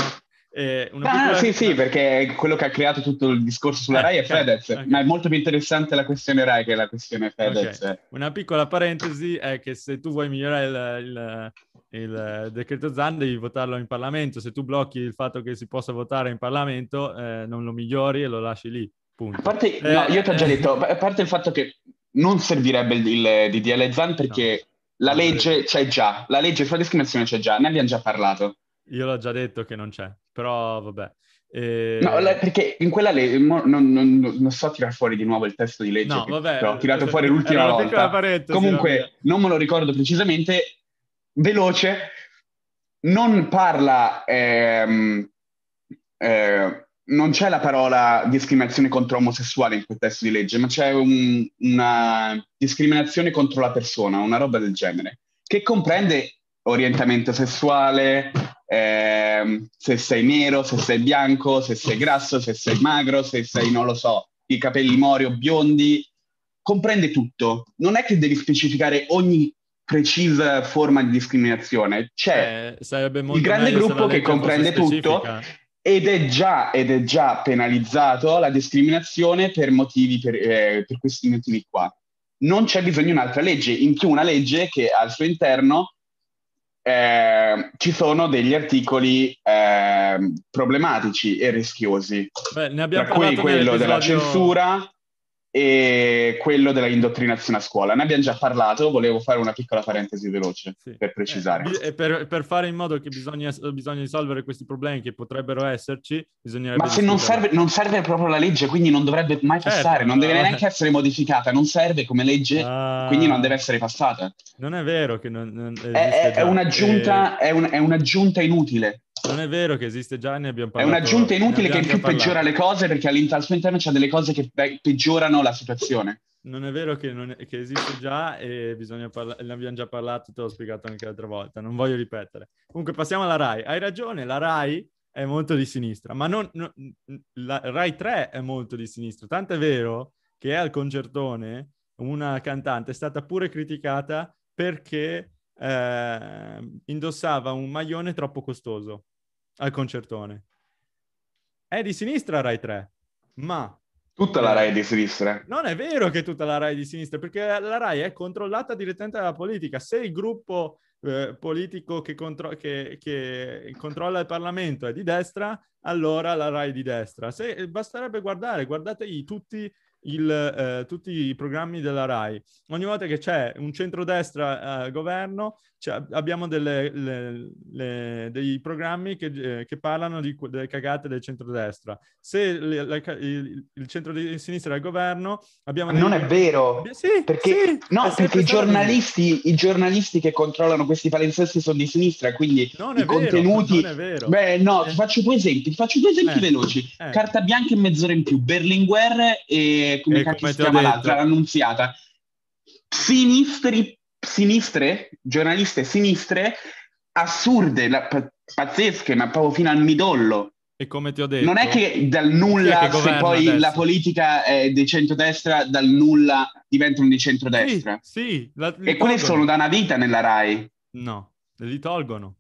Eh, ah, sì, sì, perché quello che ha creato tutto il discorso sulla eh, Rai è okay, Fedez, okay. ma è molto più interessante la questione Rai che la questione Fedez. Okay. Una piccola parentesi è che se tu vuoi migliorare il, il, il, decreto Zan devi votarlo in Parlamento, se tu blocchi il fatto che si possa votare in Parlamento eh, non lo migliori e lo lasci lì, punto. A parte, no, io ti ho già eh, detto, a parte il fatto che non servirebbe il, il DDL Zan perché no. la legge c'è già, la legge sulla discriminazione c'è già, ne abbiamo già parlato. Io l'ho già detto che non c'è, però vabbè. E... No, perché in quella legge, non, non, non, so tirare fuori di nuovo il testo di legge, no, vabbè, ho tirato fuori l'ultima volta. Comunque, non me lo ricordo precisamente, veloce, non parla, ehm, eh, non c'è la parola discriminazione contro omosessuale in quel testo di legge, ma c'è un, una discriminazione contro la persona, una roba del genere, che comprende orientamento sessuale, eh, se sei nero, se sei bianco, se sei grasso, se sei magro, se sei, non lo so, i capelli mori o biondi, comprende tutto. Non è che devi specificare ogni precisa forma di discriminazione, c'è eh, il grande gruppo che comprende tutto ed è, già, ed è già penalizzato la discriminazione per motivi, per, eh, per questi motivi qua. Non c'è bisogno di un'altra legge, in più una legge che al suo interno eh, ci sono degli articoli eh, problematici e rischiosi, Beh, tra cui quello della censura e quello della indottrinazione a scuola. Ne abbiamo già parlato, volevo fare una piccola parentesi veloce sì. per precisare. Eh, per, per, fare in modo che bisogna, bisogna, risolvere questi problemi che potrebbero esserci, bisognerebbe... Ma se non serve, non serve, proprio la legge, quindi non dovrebbe mai certo, passare, non deve neanche essere modificata, non serve come legge, ah, quindi non deve essere passata. Non è vero che non, non è, è, un'aggiunta, e... è, un, è un'aggiunta inutile. Non è vero che esiste già, ne abbiamo parlato. È un'aggiunta inutile che in più peggiora le cose perché al suo interno c'è delle cose che peggiorano la situazione. Non è vero che, è, che esiste già e bisogna parlare, ne abbiamo già parlato, te l'ho spiegato anche l'altra volta, non voglio ripetere. Comunque passiamo alla RAI. Hai ragione, la RAI è molto di sinistra, ma non, non, la RAI 3 è molto di sinistra, tanto è vero che al concertone una cantante è stata pure criticata perché eh, indossava un maglione troppo costoso al concertone. È di sinistra Rai 3, ma... Tutta la Rai è di sinistra. Non è vero che tutta la Rai è di sinistra, perché la Rai è controllata direttamente dalla politica. Se il gruppo eh, politico che, contro- che, che, controlla il Parlamento è di destra, allora la RAI è di destra. Se, basterebbe guardare, guardate tutti il, eh, tutti i programmi della RAI. Ogni volta che c'è un centrodestra al governo, abbiamo delle, le, le, dei programmi che, eh, che parlano di, delle cagate del centrodestra. Se le, la, il, il centro-sinistra è al governo, abbiamo... Dei... Non è vero! Sì, perché, sì, no, perché i giornalisti, i giornalisti, che controllano questi palinsesti sono di sinistra, quindi non i contenuti... Vero, non è vero. Beh, no, ti faccio due esempi, ti faccio due esempi eh, veloci. Eh. Carta bianca e mezz'ora in più, Berlinguer e come, E cacchio come si chiama l'altra, l'annunziata. Sinistri, sinistre, giornaliste sinistre, assurde, la- pa- pazzesche, ma proprio fino al midollo. E come ti ho detto... Non è che dal nulla, che se poi adesso? la politica è di centrodestra, dal nulla diventano di Sì, centrodestra. sì, la- li E tolgono. sono da una vita nella RAI. No, li tolgono.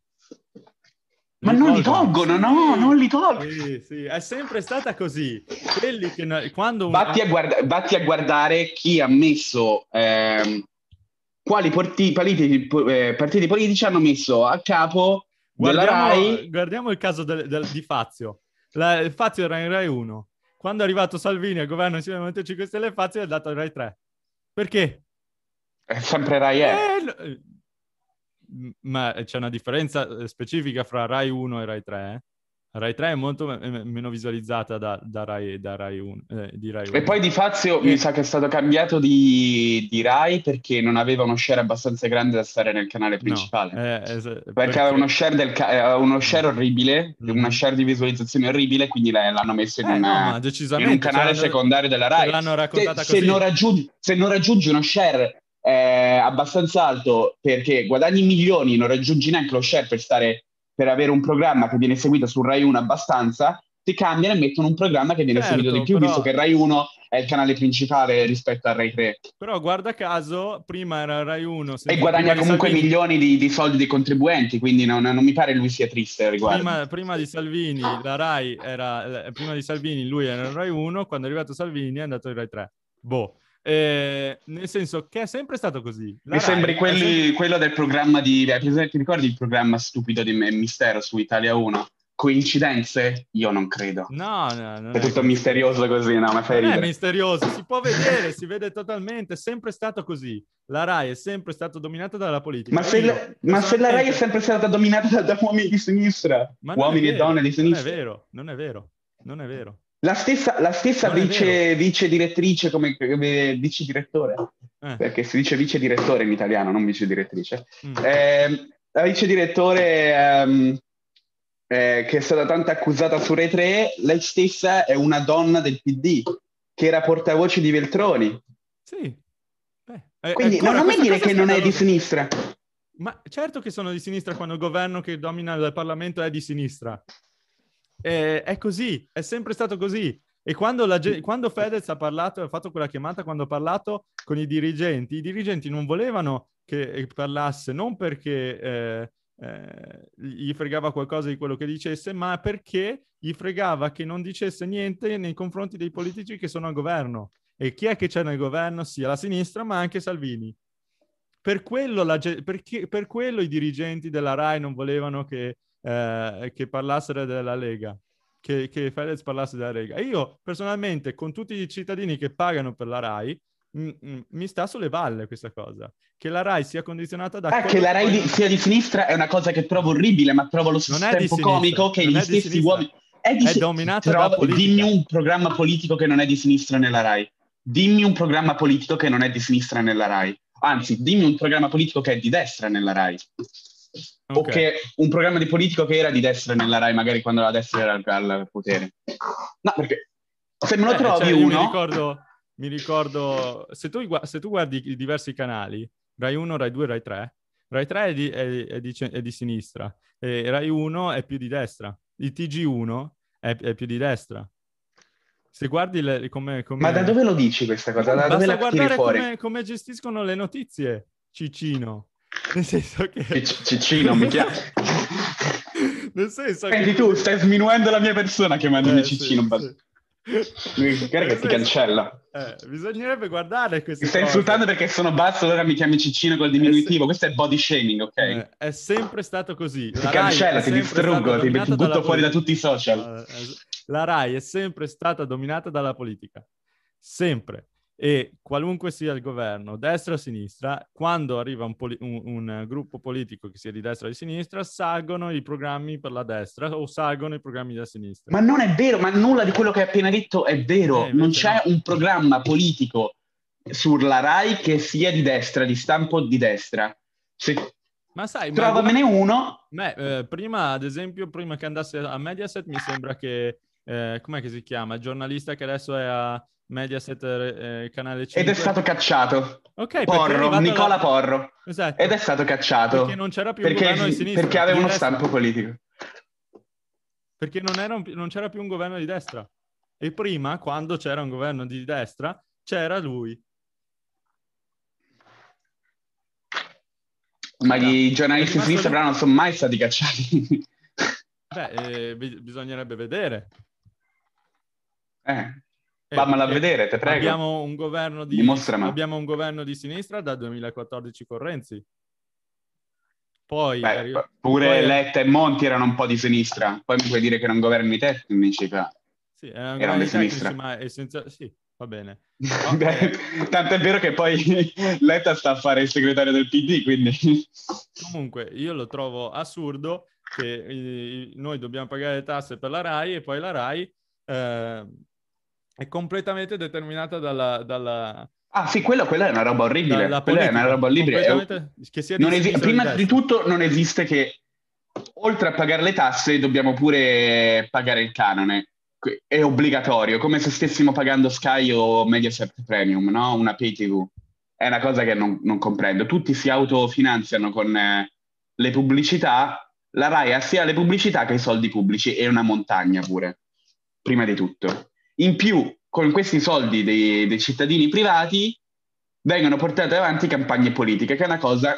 Ma non li tolgono, no, non li tolgono. Sì, sì, è sempre stata così. Quelli che no- quando Vatti a, guarda- vatti a guardare chi ha messo, ehm, quali porti- partiti, eh, partiti politici hanno messo a capo della guardiamo, RAI. guardiamo il caso del- del- di Fazio. La- Fazio era in Rai 1. Quando è arrivato Salvini al governo insieme al Movimento 5 Stelle, Fazio è andato a Rai 3. Perché? È sempre RAI. è. Eh, eh, ma c'è una differenza eh, specifica fra Rai 1 e Rai 3. eh? Rai 3 è molto me- meno visualizzata da, da Rai, da Rai 1, eh, di Rai 1. E poi di Fazio mi sa che è stato cambiato di, di RAI perché non aveva uno share abbastanza grande da stare nel canale No, principale. eh, es- Perché aveva uno share, del ca- eh, uno share orribile, Mm. una share di visualizzazione orribile, quindi l'hanno messo in, Eh, una- no, in un canale secondario della RAI. Se, se non raggiungi, se non raggiungi uno share eh, abbastanza alto perché guadagni milioni, non raggiungi neanche lo share per stare per avere un programma che viene seguito su Rai 1 abbastanza, ti cambiano e mettono un programma che viene Certo, seguito di più, però- visto che Rai 1 è il canale principale rispetto a Rai 3 Però guarda caso, prima era Rai 1. e guadagna comunque Salvini- milioni di, di soldi dei contribuenti, quindi non, non mi pare lui sia triste al riguardo. Prima, prima di Salvini, la Rai era... eh, Prima di Salvini lui era Rai 1, quando è arrivato Salvini è andato in Rai 3. Boh. Eh, nel senso che è sempre stato così. La Mi Rai sembri è quelli- sempre- quello del programma di... Ti ricordi il programma stupido di Mistero su Italia 1? Coincidenze? Io non credo. No, no, non È tutto misterioso così, no? Ma fai Non è ridere. misterioso, si può vedere, si vede totalmente, è sempre stato così. La Rai è sempre stata dominata dalla politica. Ma se, la, ma se la Rai è sempre stata dominata da, uomini di sinistra, è uomini e donne di sinistra. Non è vero, non è vero, non è vero. La stessa, la stessa vice, vice direttrice come, come vice direttore, Eh, perché si dice vice direttore in italiano, non vice direttrice. mm. Ehm, la vice direttore ehm, eh, che è stata tanto accusata su Rai 3, lei stessa è una donna del PD, che era portavoce di Veltroni. Sì. Beh, eh, Quindi ancora, non, mi dire che non è di sinistra. Ma certo che sono di sinistra quando il governo che domina il Parlamento è di sinistra. Eh, è così, è sempre stato così. E quando, la quando Fedez ha parlato, ha fatto quella chiamata, quando ha parlato con i dirigenti, i dirigenti non volevano che parlasse, non perché eh, eh, gli fregava qualcosa di quello che dicesse, ma perché gli fregava che non dicesse niente nei confronti dei politici che sono al governo. E chi è che c'è nel governo? Sia la sinistra, ma anche Salvini. Per quello, la perché- per quello i dirigenti della RAI non volevano che, eh, che parlassero della Lega, che, che Fedez parlasse della Lega. E io personalmente, con tutti i cittadini che pagano per la RAI, m- m- mi sta sulle balle questa cosa. Che la RAI sia condizionata da... Ah, che la Rai di- sia di sinistra è una cosa che trovo orribile, ma trovo lo stesso tempo sinistra, comico che gli stessi uomini... È, di È si- dominata Trova- da politica. Dimmi un programma politico che non è di sinistra nella Rai. Dimmi un programma politico che non è di sinistra nella Rai. Anzi, dimmi un programma politico che è di destra nella Rai. O Ok. che un programma di politico che era di destra nella Rai, magari quando la destra era al, al potere. No, perché se me lo Eh, trovi cioè, io uno... Mi ricordo, mi ricordo se, tu, se tu guardi i diversi canali, Rai 1, Rai 2, Rai 3, Rai 3 è di, è- è di è di sinistra e Rai 1 è più di destra. Il TG1 è, è più di destra. Se guardi le, come, come... Ma da dove lo dici questa cosa? Da dove Basta la tiri guardare fuori? come, come gestiscono le notizie, Cicino. Nel senso che... Cic- Ciccino, mi chiama. Nel senso Senti che... tu, stai sminuendo la mia persona chiamandomi Eh, sì, Ciccino. sì. basta. Guarda che ti cancella. Eh, bisognerebbe guardare queste Mi stai cose. insultando perché sono basso, allora mi chiami Ciccino col diminutivo. Questo è body shaming, ok? Eh, è sempre stato così. Ti La Rai cancella, ti distruggo, ti, ti butto dalla fuori da tutti i social. Eh, La RAI è sempre stata dominata dalla politica, sempre. E qualunque sia il governo, destra o sinistra, quando arriva un, poli- un- un gruppo politico che sia di destra o di sinistra, salgono i programmi per la destra o salgono i programmi della sinistra. Ma non è vero, ma nulla di quello che hai appena detto è vero. Eh, non c'è no. un programma politico sulla RAI che sia di destra, di stampo di destra. Se Ma sai, ma trovamene uno, Beh, eh, prima, ad esempio, prima che andasse a Mediaset, mi sembra che, eh, com'è che si chiama? Il giornalista che adesso è a Mediaset eh, Canale 5. ed è stato cacciato. Ok, Porro, Nicola la- Porro. Esatto. Ed è stato cacciato. Perché non c'era più un perché, governo di sinistra. perché aveva uno destra. stampo politico. Perché non, era un- non c'era più un governo di destra. E prima, quando c'era un governo di destra, c'era lui. Ma i giornalisti di sinistra però non sono mai stati cacciati. Beh, eh, bi- bisognerebbe vedere. eh, Eh, vammela a eh, vedere, te prego. Abbiamo un governo di, abbiamo un governo di sinistra dal 2014 con Renzi. Poi, Beh, pure poi- Letta e Monti erano un po' di sinistra. Poi mi puoi dire che erano governi tecnici. fa. sì, erano erano di sinistra. tecnici, ma essenzial- sì, va bene. Beh, Tanto è vero che poi Letta sta a fare il segretario del PD, quindi... Comunque, io lo trovo assurdo che eh, noi dobbiamo pagare le tasse per la RAI e poi la RAI eh, è completamente determinata dalla, dalla, Ah sì, quella, quella è una roba orribile. Quella è una roba orribile. Completamente- esi- prima di tutto non esiste che oltre a pagare le tasse dobbiamo pure pagare il canone. È obbligatorio, come se stessimo pagando Sky o Mediaset Premium, no? Una pay TV. È una cosa che non, non comprendo. Tutti si autofinanziano con eh, le pubblicità. La Rai ha sia le pubblicità che i soldi pubblici e una montagna pure, prima di tutto. In più, con questi soldi dei, dei cittadini privati vengono portate avanti campagne politiche, che è una cosa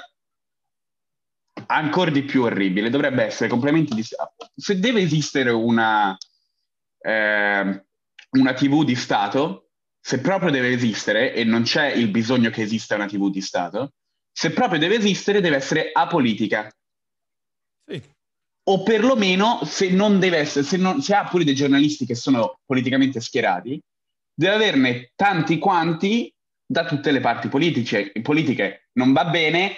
ancora di più orribile. Dovrebbe essere complementi di... Se deve esistere una, eh, una TV di Stato, se proprio deve esistere, e non c'è il bisogno che esista una TV di Stato, se proprio deve esistere, deve essere apolitica. O perlomeno, se non deve essere, se, non, se ha pure dei giornalisti che sono politicamente schierati, deve averne tanti quanti da tutte le parti politiche. politiche. Non va bene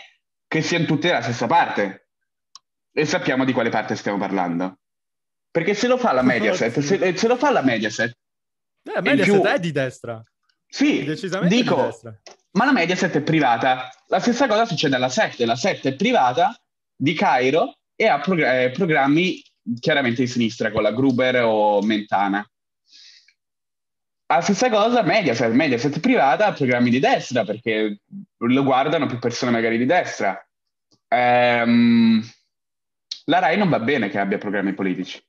che siano tutte dalla stessa parte. E sappiamo di quale parte stiamo parlando. Perché se lo fa la Mediaset, se, se lo fa la Mediaset, Eh, Mediaset più- è di destra. sì, Decisamente dico, di destra. ma la Mediaset è privata. La stessa cosa succede alla 7. La 7 è privata di Cairo e ha progr- eh, programmi chiaramente di sinistra con la Gruber o Mentana. La stessa cosa Mediaset, Mediaset privata ha programmi di destra perché lo guardano più persone magari di destra. Ehm, la Rai non va bene che abbia programmi politici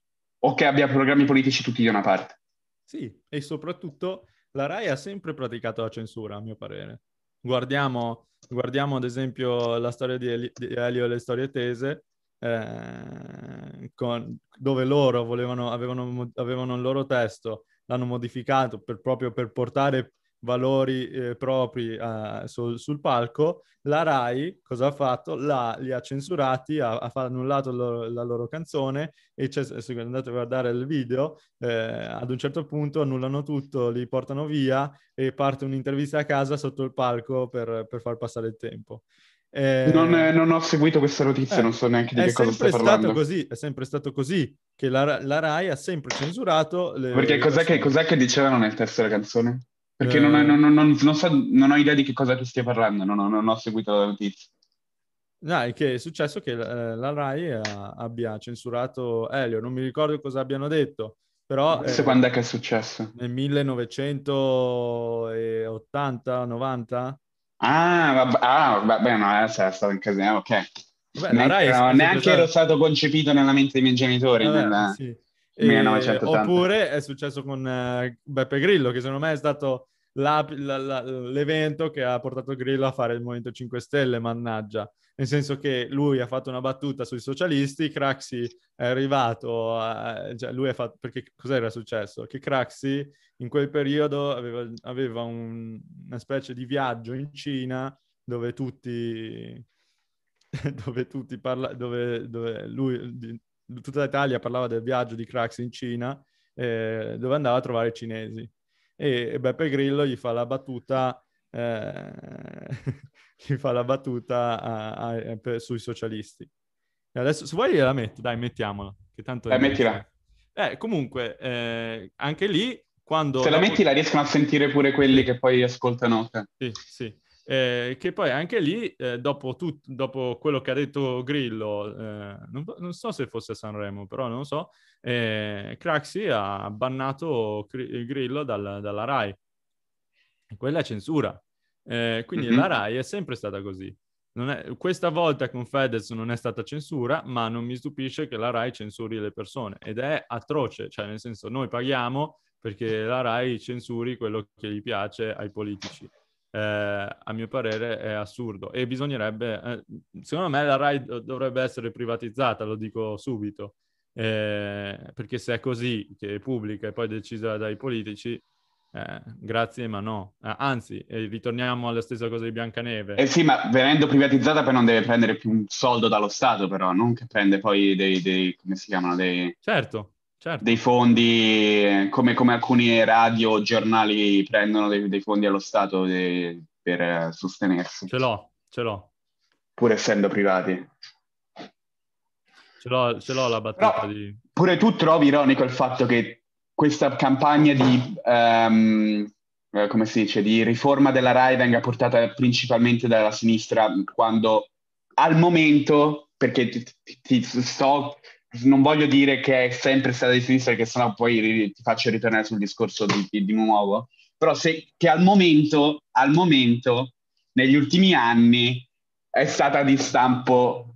o che abbia programmi politici tutti di una parte. Sì, e soprattutto la RAI ha sempre praticato la censura, a mio parere. Guardiamo, guardiamo ad esempio la storia di, Eli- di Elio e le storie tese, eh, con- dove loro volevano, avevano, avevano il loro testo, l'hanno modificato per- proprio per portare valori eh, propri eh, sul, sul palco. La RAI cosa ha fatto? L'ha- li ha censurati, ha, ha annullato loro- la loro canzone e se andate a guardare il video, eh, ad un certo punto annullano tutto, li portano via e parte un'intervista a casa sotto il palco per, per far passare il tempo. Eh, Non, eh, non ho seguito questa notizia, eh, non so neanche di che cosa stai stato parlando. così, è sempre stato così che la, la RAI ha sempre censurato le Perché le cos'è che, cos'è che dicevano nel testo della canzone? Perché Eh. non, non- non- non- non so, non ho idea di che cosa tu stia parlando, non ho, non ho seguito la notizia. No, è che è successo che eh, la RAI ha- abbia censurato Elio, non mi ricordo cosa abbiano detto, però Questo eh, quando è che è successo? nel 1980-90 Ah, vabbè, ah, vabbè no, eh, sarà stato in casa, eh, ok. Vabbè, la Rai Neanche, è no, sempre neanche stata- ero stato concepito nella mente dei miei genitori. Vabbè, nel- sì. 1980. oppure è successo con eh, Beppe Grillo, che secondo me è stato la- la- la- l'evento che ha portato Grillo a fare il Movimento 5 Stelle, mannaggia. Nel senso che lui ha fatto una battuta sui socialisti, Craxi è arrivato, a, cioè lui ha fatto, perché cos'era successo? Che Craxi in quel periodo aveva, aveva un, una specie di viaggio in Cina dove tutti, dove tutti parla, dove, dove lui, tutta l'Italia parlava del viaggio di Craxi in Cina, eh, dove andava a trovare i cinesi. E, e Beppe Grillo gli fa la battuta eh, gli fa la battuta a, a, per, sui socialisti. E adesso, se vuoi la metto, dai, mettiaamola. Che tanto eh, mettila. Eh, comunque, eh, anche lì, quando... Se la metti la riescono a sentire pure quelli che poi ascoltano. Sì, sì. Eh, che poi anche lì, eh, dopo, tut- dopo, quello che ha detto Grillo, eh, non, non, so se fosse Sanremo, però non lo so, eh, Craxi ha bannato Grillo dal, dalla RAI. Quella è censura. Eh, quindi mm-hmm. la RAI è sempre stata così. È, questa volta con Fedez non è stata censura, ma non mi stupisce che la RAI censuri le persone. Ed è atroce, cioè nel senso noi paghiamo perché la RAI censuri quello che gli piace ai politici. Eh, a mio parere è assurdo e bisognerebbe, eh, secondo me la RAI dovrebbe essere privatizzata, lo dico subito, eh, perché se è così che è pubblica e poi decisa dai politici, eh, grazie, ma no. Eh, anzi, eh, ritorniamo alla stessa cosa di Biancaneve. Eh sì, ma venendo privatizzata poi non deve prendere più un soldo dallo Stato, però, non che prende poi dei, dei come si chiamano, dei... Certo, certo. Dei fondi, come, come alcuni radio o giornali prendono dei, dei fondi allo Stato de, per eh, sostenersi. Ce l'ho, ce l'ho. Pur essendo privati. Ce l'ho, ce l'ho la battuta però, di... Pure tu trovi ironico il fatto che questa campagna di, um, come si dice, di riforma della RAI venga portata principalmente dalla sinistra quando al momento, perché ti, ti, ti sto, non voglio dire che è sempre stata di sinistra perché sennò poi ti faccio ritornare sul discorso di, di, nuovo, però se, che al momento, al momento, negli ultimi anni, è stata di stampo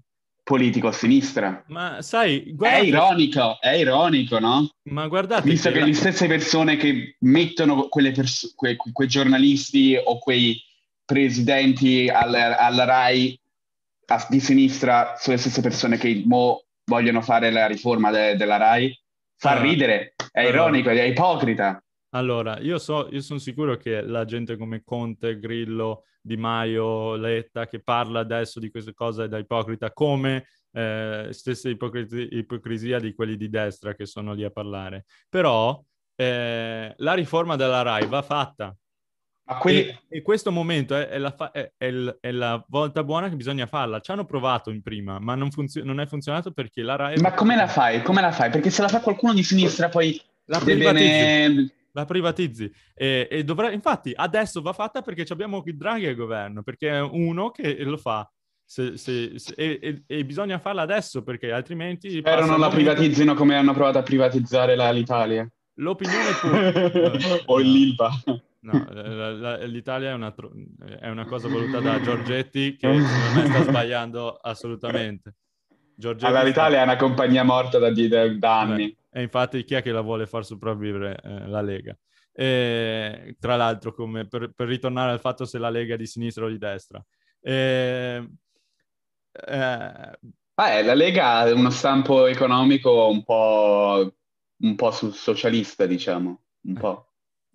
politico a sinistra. Ma sai, guardate... è ironico, è ironico, no? Ma guardate, visto che, che le stesse persone che mettono pers- que- quei giornalisti o quei presidenti alla, alla RAI a- di sinistra sono le stesse persone che mo vogliono fare la riforma de- della RAI. Fa allora, ridere, è allora, ironico, è ipocrita. Allora, io, so, io sono sicuro che la gente come Conte, Grillo, di Maio, Letta, che parla adesso di queste cose da ipocrita, come eh, stessa ipocrisia, ipocrisia di quelli di destra che sono lì a parlare. Però eh, la riforma della RAI va fatta. Quelli... E, e, questo momento è, è, la fa- è, è, la volta buona che bisogna farla. Ci hanno provato in prima, ma non, funzio- non è funzionato perché la RAI... Ma come la fai? Come la fai? Perché se la fa qualcuno di sinistra poi... La privatizzi la privatizzi. E, e dovrà, infatti, adesso va fatta perché abbiamo il Draghi al governo, perché è uno che lo fa. Se, se, se, e, e, bisogna farla adesso perché altrimenti... Spero non la privatizzino come hanno provato a privatizzare la, l'Italia. L'opinione pubblica... o l'ILPA. No, la, la, l'Italia è una, è una, cosa voluta da Giorgetti che secondo me sta sbagliando assolutamente. Giorgetti allora, l'Italia è una compagnia morta da, da, da anni. Beh, e infatti chi è che la vuole far sopravvivere? Eh, la Lega. E, tra l'altro, come per, per, ritornare al fatto se la Lega è di sinistra o di destra. E, eh... Ah, la Lega ha uno stampo economico un po', un po' socialista, diciamo, un po'.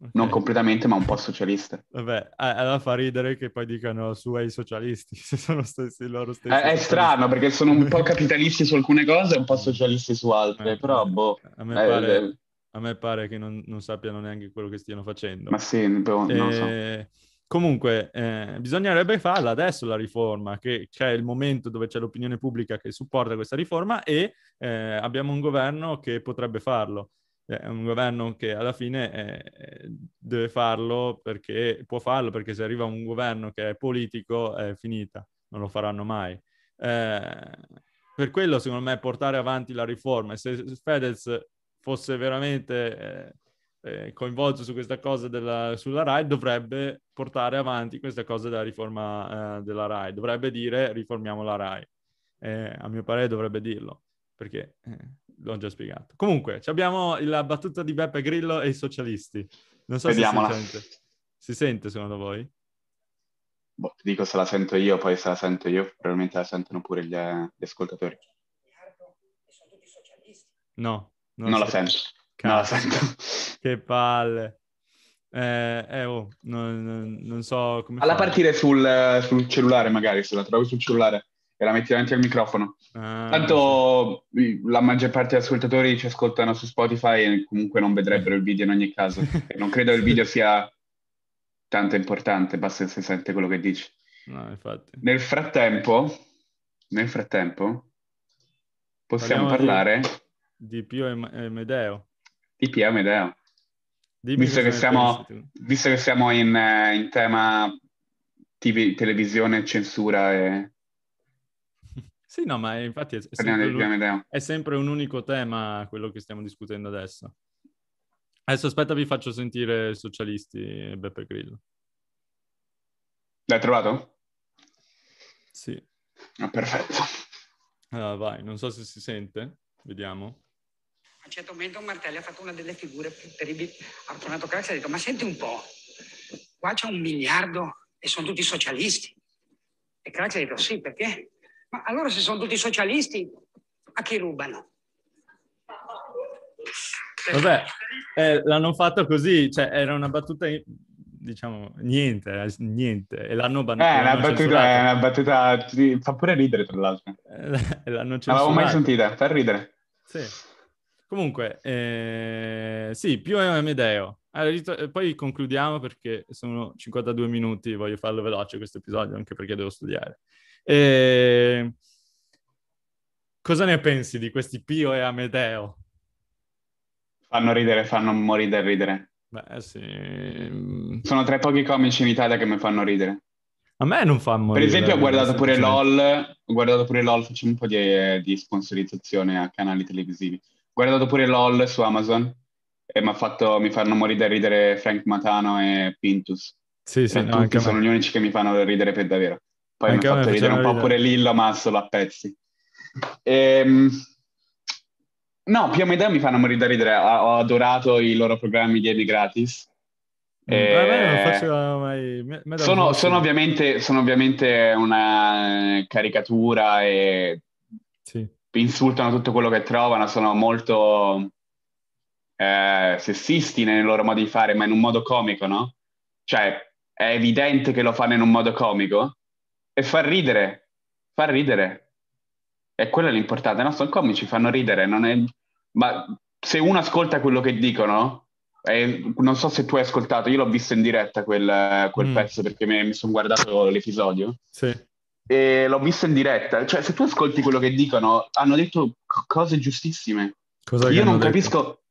Okay. Non completamente, ma un po' socialista. Vabbè, allora fa ridere che poi dicano su ai socialisti, se sono stessi loro stessi. È, è strano, perché sono un po' capitalisti su alcune cose e un po' socialisti su altre, eh, però boh. A me, eh, pare, eh, a me pare, che non, non, sappiano neanche quello che stiano facendo. Ma sì, boh, non so. Eh, comunque, eh, bisognerebbe farla adesso la riforma, che c'è il momento dove c'è l'opinione pubblica che supporta questa riforma e eh, abbiamo un governo che potrebbe farlo è un governo che alla fine è, deve farlo perché può farlo perché se arriva un governo che è politico è finita, non lo faranno mai. Eh, per quello secondo me portare avanti la riforma, se Fedez fosse veramente eh, eh, coinvolto su questa cosa della, sulla RAI, dovrebbe portare avanti questa cosa della riforma eh, della RAI, dovrebbe dire riformiamo la RAI. Eh, a mio parere dovrebbe dirlo, perché eh, l'ho già spiegato. Comunque, abbiamo la battuta di Beppe Grillo e i socialisti. Non so Vediamola. se si sente. Si sente secondo voi? boh, ti dico se la sento io, poi se la sento io, probabilmente la sentono pure gli, gli ascoltatori. No, non, non la sento. Non la sento. Che palle. Eh, eh oh, non, non, non, so come Alla fare. partire sul, sul, cellulare magari, se la trovi sul cellulare e la metti davanti al microfono. Ah, Tanto sì. la maggior parte degli ascoltatori ci ascoltano su Spotify e comunque non vedrebbero il video in ogni caso. non credo il video sia tanto importante, basta che si sente quello che dici. No, infatti. Nel frattempo, nel frattempo, possiamo Parliamo parlare di, di Pio e Medeo. Di Pio e Medeo. Visto che, siamo, visto che, siamo, in, eh, in tema TV, televisione, censura e... Sì, no, ma infatti è, è, sempre è, sempre un unico tema quello che stiamo discutendo adesso. Adesso aspetta, vi faccio sentire Socialisti e Beppe Grillo. L'hai trovato? Sì. Oh, perfetto. Allora, vai, non so se si sente, vediamo a un certo momento Martelli ha fatto una delle figure più terribili. Ha tornato Craxi e ha detto, ma senti un po', qua c'è un miliardo e sono tutti socialisti. E Craxi ha detto, sì, perché? Ma allora se sono tutti socialisti, a chi rubano? Vabbè, eh, l'hanno fatto così, cioè era una battuta, diciamo, niente, eh, niente, e l'hanno bannato. Eh, una battuta, è una battuta, fa pure ridere tra l'altro. Eh, l'hanno censurato. Non l'avevo mai sentita, fa ridere. Sì. Comunque, eh, sì, più è Amedeo. Allora, poi concludiamo perché sono 52 minuti, voglio farlo veloce questo episodio, anche perché devo studiare. E... Cosa ne pensi di questi Pio e Amedeo? Fanno ridere, fanno morire da ridere. Beh, sì. Sono tra i pochi comici in Italia che mi fanno ridere. A me non fa morire. Per esempio, ho guardato pure LOL, ho guardato pure LOL, facciamo un po' di, di sponsorizzazione a canali televisivi guardato pure LOL su Amazon e mi, fatto, mi fanno morire da ridere Frank Matano e Pintus. Sì, sì, no, tutti sono gli unici che mi fanno ridere per davvero. Poi anche mi ha fatto ridere un po' ridere. pure Lillo, ma solo a pezzi. Ehm... No, più o meno mi fanno morire da ridere. Ho adorato i loro programmi di Edi gratis. Mm, e... Non faceva mai... Me, me sono, sono, ovviamente, sono ovviamente una caricatura e sì insultano tutto quello che trovano, sono molto eh, sessisti nei loro modi di fare, ma in un modo comico, no? Cioè, è evidente che lo fanno in un modo comico e fa ridere, fa ridere. E quello è l'importante, no? Sono comici, fanno ridere, non è... Ma se uno ascolta quello che dicono, e non so se tu hai ascoltato, io l'ho visto in diretta quel, quel mm. pezzo perché mi, mi sono guardato l'episodio. Sì e l'ho visto in diretta. Cioè, se tu ascolti quello che dicono, hanno detto cose giustissime. Cosa Io non detto? capisco.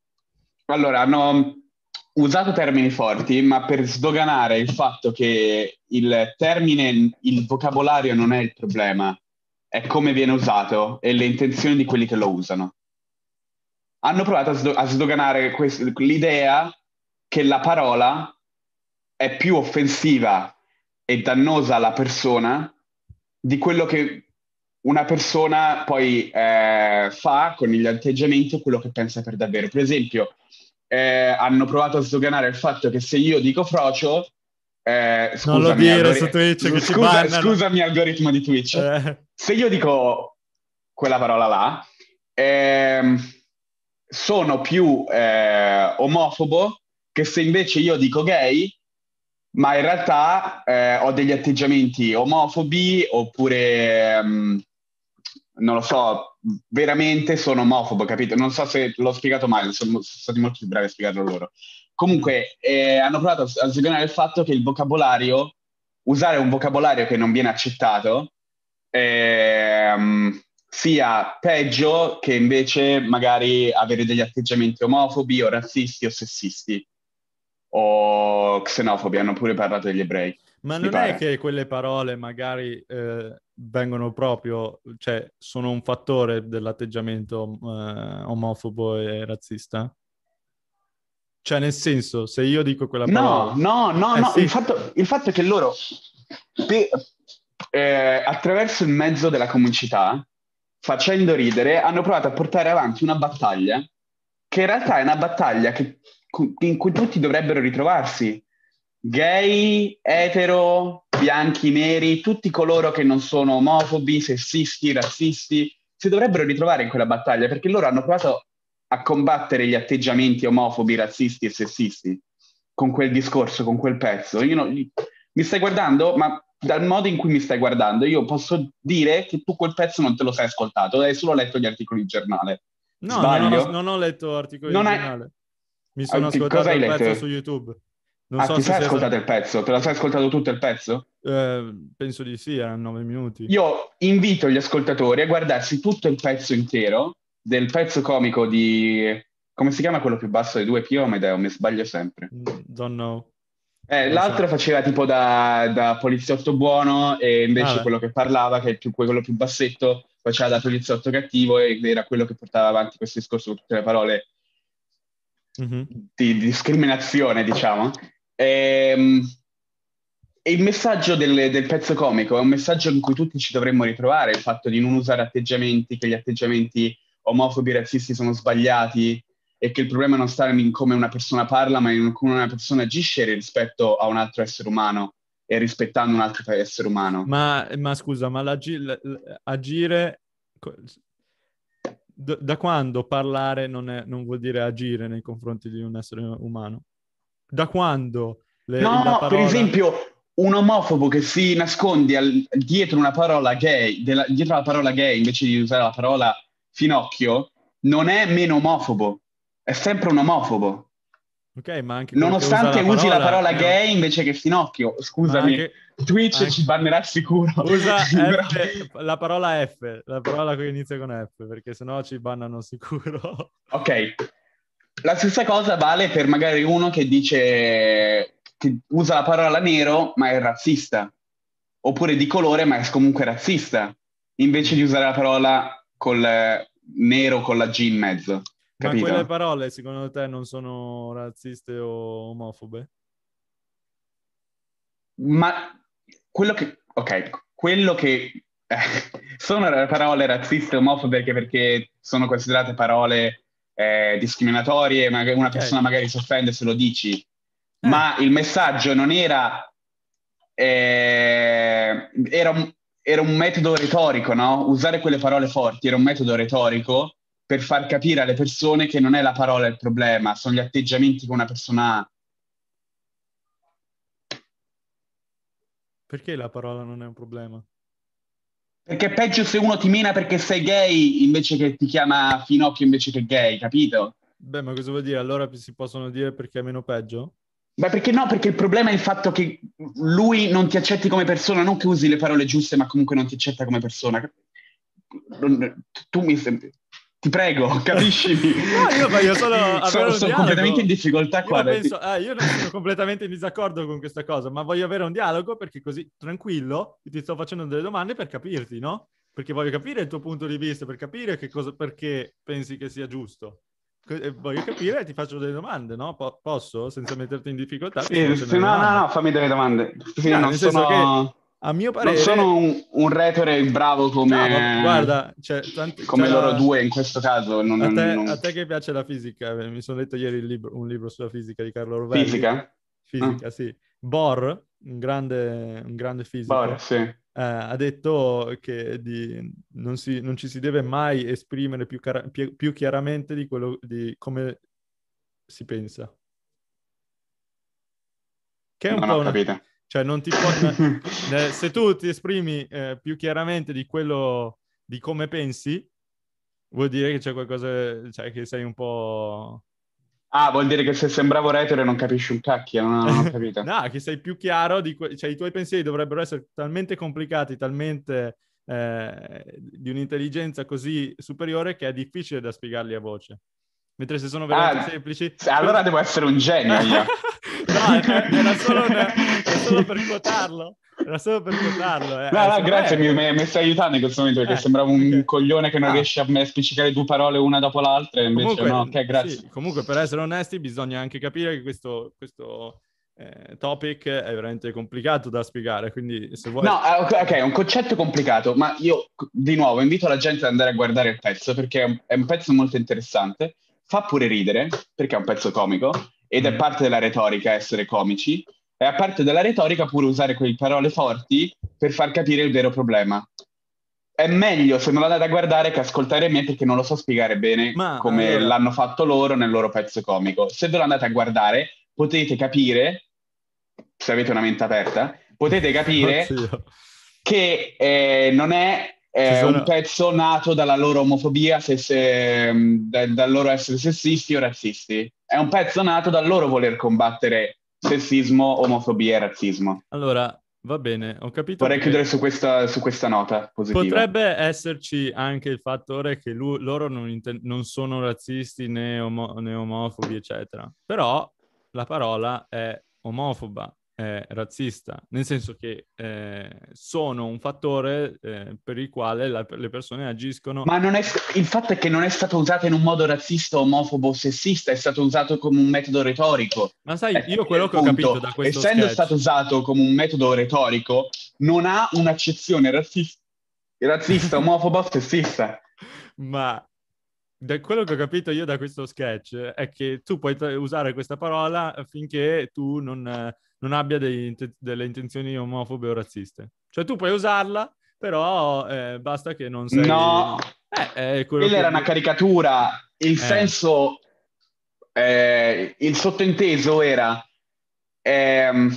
Allora, hanno usato termini forti, ma per sdoganare il fatto che il termine, il vocabolario non è il problema, è come viene usato e le intenzioni di quelli che lo usano. Hanno provato a, sdo- a sdoganare quest- l'idea che la parola è più offensiva e dannosa alla persona di quello che una persona poi eh, fa con gli atteggiamenti quello che pensa per davvero. Per esempio, eh, hanno provato a sdoganare il fatto che se io dico frocio, eh, non lo dire algori- su Twitch, scusa, scusami algoritmo di Twitch. Eh. Se io dico quella parola là, ehm, sono più eh, omofobo che se invece io dico gay, ma in realtà eh, ho degli atteggiamenti omofobi oppure, um, non lo so, veramente sono omofobo, capito? Non so se l'ho spiegato male, sono, sono stati molto più bravi a spiegarlo loro. Comunque, eh, hanno provato a sviluppare il fatto che il vocabolario, usare un vocabolario che non viene accettato, eh, sia peggio che invece magari avere degli atteggiamenti omofobi o razzisti o sessisti o xenofobi, hanno pure parlato degli ebrei. Ma non è che quelle parole magari eh, vengono proprio, cioè sono un fattore dell'atteggiamento eh, omofobo e razzista? Cioè nel senso, se io dico quella parola... No, no, no, eh, no. Sì. Il, fatto, il, fatto, è che loro, per, eh, attraverso il mezzo della comicità, facendo ridere, hanno provato a portare avanti una battaglia, che in realtà è una battaglia che in cui tutti dovrebbero ritrovarsi. Gay, etero, bianchi, neri, tutti coloro che non sono omofobi, sessisti, razzisti, si dovrebbero ritrovare in quella battaglia perché loro hanno provato a combattere gli atteggiamenti omofobi, razzisti e sessisti con quel discorso, con quel pezzo. Io non, mi stai guardando, ma dal modo in cui mi stai guardando, io posso dire che tu quel pezzo non te lo sei ascoltato, hai solo letto gli articoli di giornale. No, non ho, non ho, letto articoli non di giornale. Mi sono ah, ascoltato il letto? pezzo su YouTube. Non ah, so ti sei ascoltato il pezzo? Te lo sei ascoltato tutto il pezzo? Eh, penso di sì, erano nove minuti. Io invito gli ascoltatori a guardarsi tutto il pezzo intero del pezzo comico di... Come si chiama quello più basso dei due? Pio o Medeo? Mi sbaglio sempre. Mm, don't know. Eh, l'altro so. faceva tipo da, da, poliziotto buono e invece ah, quello che parlava, che è più, quello più bassetto, faceva da poliziotto cattivo ed era quello che portava avanti questo discorso con tutte le parole mm-hmm. di, discriminazione, diciamo. E, ehm, e il messaggio del, del, pezzo comico è un messaggio in cui tutti ci dovremmo ritrovare, il fatto di non usare atteggiamenti, che gli atteggiamenti omofobi, razzisti sono sbagliati e che il problema non sta in come una persona parla, ma in come una persona agisce rispetto a un altro essere umano e rispettando un altro essere umano. Ma, ma scusa, ma agire... Da quando parlare non, è, non, vuol dire agire nei confronti di un essere umano? Da quando? Le, no, parola... per esempio, un omofobo che si nasconde al, dietro una parola gay, della, dietro la parola gay invece di usare la parola finocchio, non è meno omofobo, è sempre un omofobo. Ok, ma anche Nonostante usi la parola, la parola gay invece che finocchio, scusami, anche, Twitch anche... ci bannerà sicuro. Usa F, la parola F, la parola che inizia con F, perché sennò ci bannano sicuro. Ok, la stessa cosa vale per magari uno che dice che usa la parola nero ma è razzista, oppure di colore ma è comunque razzista, invece di usare la parola col nero con la G in mezzo. Capito? Ma quelle parole secondo te non sono razziste o omofobe? Ma quello che... Ok, quello che... Eh, sono parole razziste e omofobe perché, perché sono considerate parole eh, discriminatorie, una okay. persona magari si offende se lo dici, eh. ma il messaggio non era... Eh, era, un, era un metodo retorico, no? Usare quelle parole forti era un metodo retorico per far capire alle persone che non è la parola il problema, sono gli atteggiamenti che una persona ha. Perché la parola non è un problema? Perché è peggio se uno ti mena perché sei gay invece che ti chiama finocchio invece che gay, capito? Beh, ma cosa vuol dire? Allora si possono dire perché è meno peggio? Beh, perché no? Perché il problema è il fatto che lui non ti accetti come persona, non che usi le parole giuste, ma comunque non ti accetta come persona. Tu mi sembri ti prego, capiscimi. no, io voglio solo sono, sono completamente in difficoltà qua. Io, penso, eh, io non sono completamente in disaccordo con questa cosa, ma voglio avere un dialogo perché così tranquillo ti sto facendo delle domande per capirti, no? Perché voglio capire il tuo punto di vista, per capire che cosa, perché pensi che sia giusto. Voglio capire e ti faccio delle domande, no? Po- posso? Senza metterti in difficoltà? Sì, sì no, no, no, fammi delle domande. Sì, no, non sono... Che a mio parere... Non sono un, un retore bravo come, no, guarda, cioè, tanti, come loro due in questo caso. Non, a, te, non... a, te, che piace la fisica, eh, mi sono letto ieri libro, un libro sulla fisica di Carlo Rovelli. Fisica? Fisica, ah. sì. Bohr, un grande, un grande fisico, Bohr, sì. eh, ha detto che di, non, si, non, ci si deve mai esprimere più, cara- più, più chiaramente di, quello, di come si pensa. Che è un non po' una... Capito cioè, non ti può... se tu ti esprimi eh, più chiaramente di quello, di come pensi, vuol dire che c'è qualcosa, cioè che sei un po'... Ah, vuol dire che se sembravo retore non capisci un cacchio, non ho capito. no, che sei più chiaro, di que- cioè i tuoi pensieri dovrebbero essere talmente complicati, talmente eh, di un'intelligenza così superiore che è difficile da spiegarli a voce. Mentre se sono veramente ah, semplici... Allora devo essere un genio io. no, era solo, una, era solo per quotarlo. Era solo per quotarlo. Eh. No, no, grazie, mi, mi, stai aiutando in questo momento perché eh, sembrava un okay. coglione che non ah. riesce a me spiccicare due parole una dopo l'altra. Invece comunque, no, ok, grazie. Sì, comunque, per essere onesti, bisogna anche capire che questo, questo eh, topic è veramente complicato da spiegare. Quindi, se vuoi. No, eh, ok, è un concetto complicato, ma io di nuovo invito la gente ad andare a guardare il pezzo perché è un, è un pezzo molto interessante fa pure ridere, perché è un pezzo comico, ed è mm. parte della retorica essere comici. e a parte della retorica pure usare quelle parole forti per far capire il vero problema. È meglio se non l'andate a guardare che ascoltare me perché non lo so spiegare bene Ma, come allora- l'hanno fatto loro nel loro pezzo comico. Se ve lo andate a guardare potete capire, se avete una mente aperta, potete capire Oddio. che eh, non è Ci sono- un pezzo nato dalla loro omofobia, se, se- mh, da- dal loro essere sessisti o razzisti. È un pezzo nato dal loro voler combattere sessismo, omofobia e razzismo. Allora, va bene, ho capito Vorrei chiudere su questa, su questa nota positiva. potrebbe esserci anche il fattore che lu- loro non, inten- non sono razzisti né, omo- né omofobi, eccetera. Però la parola è omofoba, è razzista, nel senso che eh, sono un fattore eh, per il quale la- le persone agiscono... Ma non è, il fatto è che non è stato usato in un modo razzista, omofobo o sessista, è stato usato come un metodo retorico. Ma sai, Ecco, io quello che ho capito da questo Essendo sketch... stato usato come un metodo retorico, non ha un'accezione razzista, razzista omofoba o sessista. Ma da quello che ho capito io da questo sketch è che tu puoi usare questa parola finché tu non, eh, non abbia dei delle intenzioni omofobe o razziste. Cioè tu puoi usarla, però eh, basta che non sei... No, Eh, quella che- era una caricatura. Il Eh. senso, eh, il sottinteso era... ehm,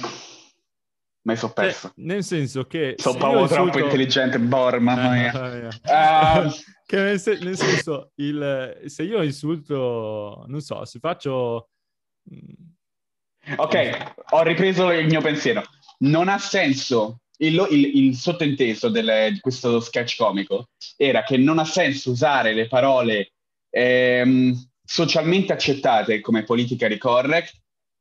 mi sono Cioè, perso. nel senso che... Sono io troppo insulto- intelligente, Bor, mamma Eh. Ah. che nel, se- nel senso, il, se io insulto, non so, se faccio... Ok, ho ripreso il mio pensiero. Non ha senso. Il, il- il sottinteso del- di questo sketch comico era che non ha senso usare le parole ehm, socialmente accettate come politically correct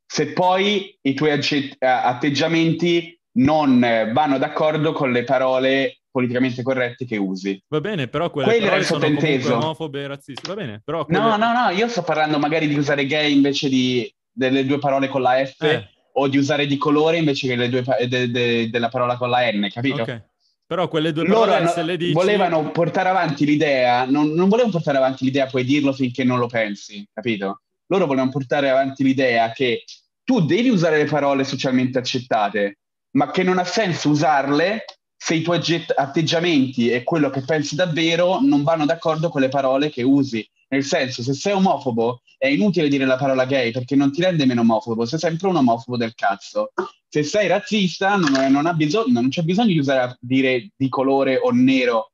se poi i tuoi agge- atteggiamenti non vanno d'accordo con le parole politicamente corrette che usi. Va bene, però quelle Quello parole sono comunque omofobe e razzisti. Va bene, però quelle... No, no, no, io sto parlando magari di usare gay invece di, delle due parole con la F Eh, o di usare di colore invece che le due de- de- della parola con la N, capito? ok. Però quelle due Loro parole se le dici... volevano portare avanti l'idea, non, non volevano portare avanti l'idea, puoi dirlo finché non lo pensi, capito? Loro volevano portare avanti l'idea che tu devi usare le parole socialmente accettate, ma che non ha senso usarle se i tuoi agget- atteggiamenti e quello che pensi davvero non vanno d'accordo con le parole che usi. Nel senso, se sei omofobo è inutile dire la parola gay perché non ti rende meno omofobo, sei sempre un omofobo del cazzo. Se sei razzista non, non bisogno, non c'è bisogno di usare dire di colore o nero,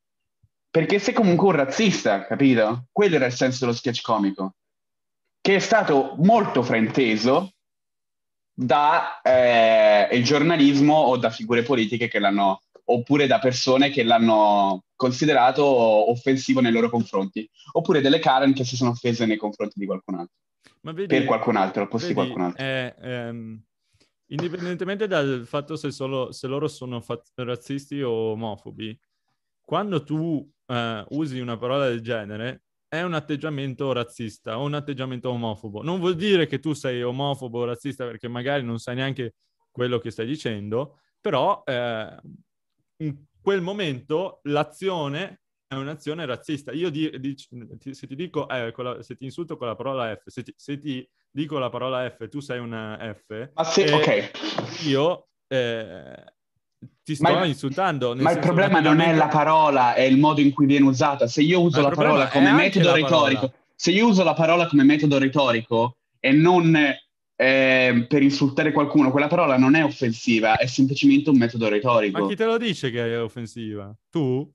perché sei comunque un razzista, capito? Quello era il senso dello sketch comico, che è stato molto frainteso da eh, giornalismo o da figure politiche che l'hanno, oppure da persone che l'hanno considerato offensivo nei loro confronti, oppure delle Karen che si sono offese nei confronti di qualcun altro, Ma vedi, per qualcun altro, al posto di qualcun altro. è, ehm, indipendentemente dal fatto se, solo, se loro sono fa- razzisti o omofobi, quando tu eh, usi una parola del genere è un atteggiamento razzista o un atteggiamento omofobo. Non vuol dire che tu sei omofobo o razzista perché magari non sai neanche quello che stai dicendo, però eh, in quel momento l'azione è un'azione razzista. Io di- ti- se ti dico, eh, la- se ti insulto con la parola F, se ti, se ti dico la parola F, tu sei una F, Ma se, eh, ok, io eh, ti sto Ma insultando. Ma il problema non è la parola, è il modo in cui viene usata. Se io uso la parola come metodo la parola. retorico, se io uso la parola come metodo retorico e non eh, per insultare qualcuno, quella parola non è offensiva, è semplicemente un metodo Ma retorico. chi te lo dice che è offensiva? Tu?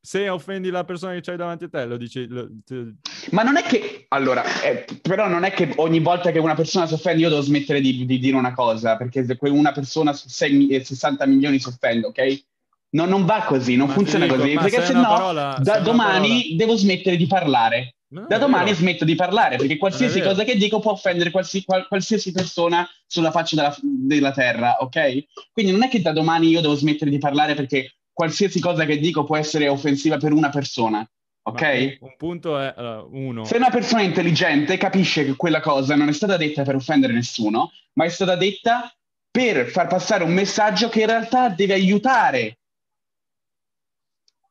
Se offendi la persona che c'hai davanti a te, lo dici... lo- te- Ma non è che, allora, eh, però non è che ogni volta che una persona si offende io devo smettere di, di dire una cosa, perché se una persona su sei mi- eh, 60 milioni si offende, ok? No, non va così, non Ma ti funziona dico, così, ma perché se no parola- da domani parola- devo smettere di parlare. Da domani vero. smetto di parlare perché qualsiasi cosa che dico può offendere qualsi- qual- qualsiasi persona sulla faccia della, della terra, ok? Quindi non è che da domani io devo smettere di parlare perché qualsiasi cosa che dico può essere offensiva per una persona, ok? Ma un, un punto è, allora, uno, Se una persona intelligente capisce che quella cosa non è stata detta per offendere nessuno, ma è stata detta per far passare un messaggio che in realtà deve aiutare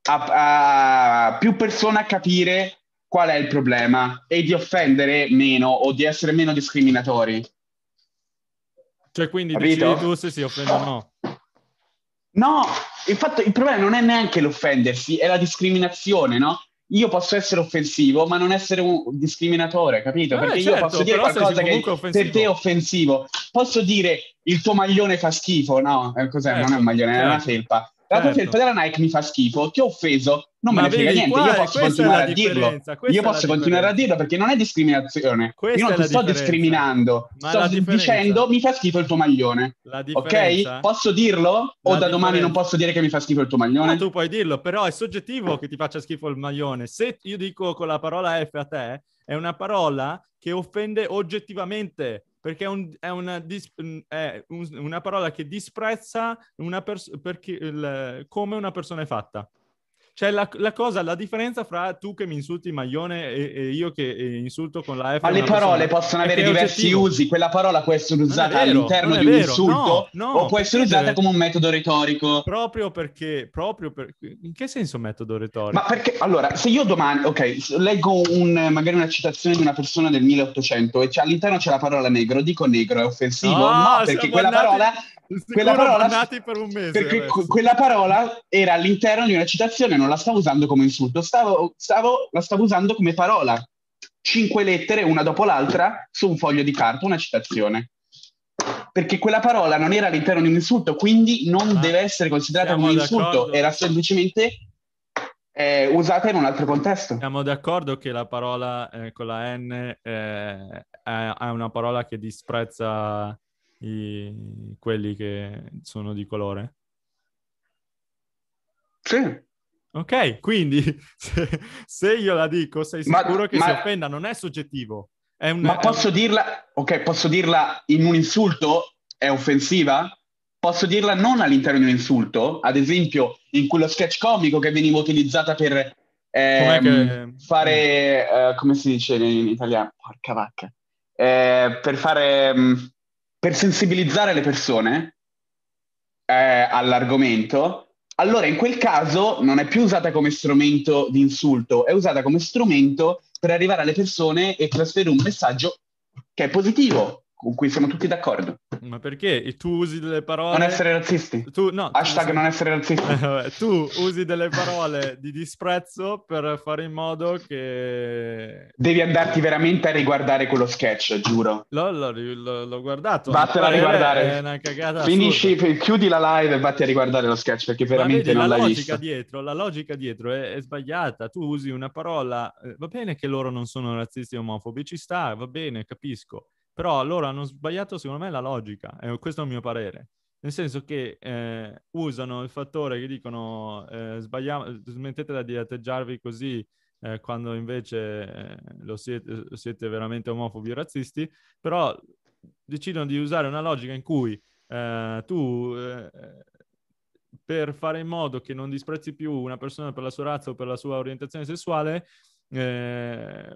a, a più persone a capire qual è il problema e di offendere meno o di essere meno discriminatori. Cioè, quindi Capito? decidi tu se si offende o no. No, il, fatto, il problema non è neanche l'offendersi, è la discriminazione, no? Io posso essere offensivo, ma non essere un discriminatore, capito? Eh, Perché certo, io posso dire qualcosa che offensivo. per te è offensivo. Posso dire il tuo maglione fa schifo, no? Eh, Cos'è? Certo, non è un maglione, è una certo. felpa. La Certo. felpa della Nike mi fa schifo, ti ho offeso, non Ma me ne frega niente, qua io posso continuare a dirlo. Io posso continuare a dirlo perché non è discriminazione. Questa io non ti sto differenza. discriminando, Ma sto dicendo mi fa schifo il tuo maglione. Ok? Posso dirlo? O La da domani non posso dire che mi fa schifo il tuo maglione? No, tu puoi dirlo, però è soggettivo che ti faccia schifo il maglione. Se io dico con la parola F a te, è una parola che offende oggettivamente, perché è, un- è una, dis- è un- una parola che disprezza una pers- perché il- come una persona è fatta. Cioè la, la cosa, la differenza fra tu che mi insulti maglione e, e io che insulto con la F. Ma le parole persona, possono avere diversi oggettivo. usi, quella parola può essere usata vero, all'interno di un vero. insulto No, no, o può essere perché usata come un metodo retorico. Proprio perché, proprio per... In che senso metodo retorico? Ma perché, allora, se io domani, ok, leggo un, magari una citazione di una persona del 1800 e c'è- all'interno c'è la parola negro, dico negro, è offensivo? Ah, no, perché siamo quella andati- parola, quella parola, per un mese perché que- quella parola era all'interno di una citazione, non la stavo usando come insulto, stavo, stavo- la stavo usando come parola. Cinque lettere, una dopo l'altra, su un foglio di carta, una citazione. Perché quella parola non era all'interno di un insulto, quindi non Ma deve essere considerata come un insulto, d'accordo? era semplicemente eh, usata in un altro contesto. Siamo d'accordo che la parola eh, con la N eh, è, è una parola che disprezza i- quelli che sono di colore? Sì. Ok, quindi se, se io la dico, sei Ma- sicuro che ma- si offenda? Non è soggettivo. È un, Ma posso un- dirla, ok, posso dirla in un insulto? È offensiva? Posso dirla non all'interno di un insulto? Ad esempio, in quello sketch comico che veniva utilizzata per ehm, che- fare, eh, come si dice in italiano? Porca vacca. Eh, per fare, mm, per sensibilizzare le persone eh, all'argomento. Allora, in quel caso non è più usata come strumento di insulto, è usata come strumento per arrivare alle persone e trasferire un messaggio che è positivo, con cui siamo tutti d'accordo. Ma perché? E Tu usi delle parole... Non essere razzisti. Tu, no, tu- Hashtag non essere razzisti. Tu usi delle parole di disprezzo per fare in modo che... Devi andarti veramente a riguardare quello sketch, giuro. L'ho, l'ho- l'ho- l'ho guardato. Vattela a riguardare. È una cagata Finisci, assurda. chiudi la live e vatti a riguardare lo sketch perché veramente vedi, non la l'hai logica visto. dietro, la logica dietro è, è sbagliata. Tu usi una parola, eh, va bene che loro non sono razzisti e omofobi, ci sta, va bene, capisco. Però loro hanno sbagliato, secondo me, la logica. E questo è il mio parere. Nel senso che eh, usano il fattore che dicono eh, sbagliamo, smettetela di atteggiarvi così eh, quando invece eh, lo siete, siete veramente omofobi o razzisti, però decidono di usare una logica in cui eh, tu eh, per fare in modo che non disprezzi più una persona per la sua razza o per la sua orientazione sessuale, eh,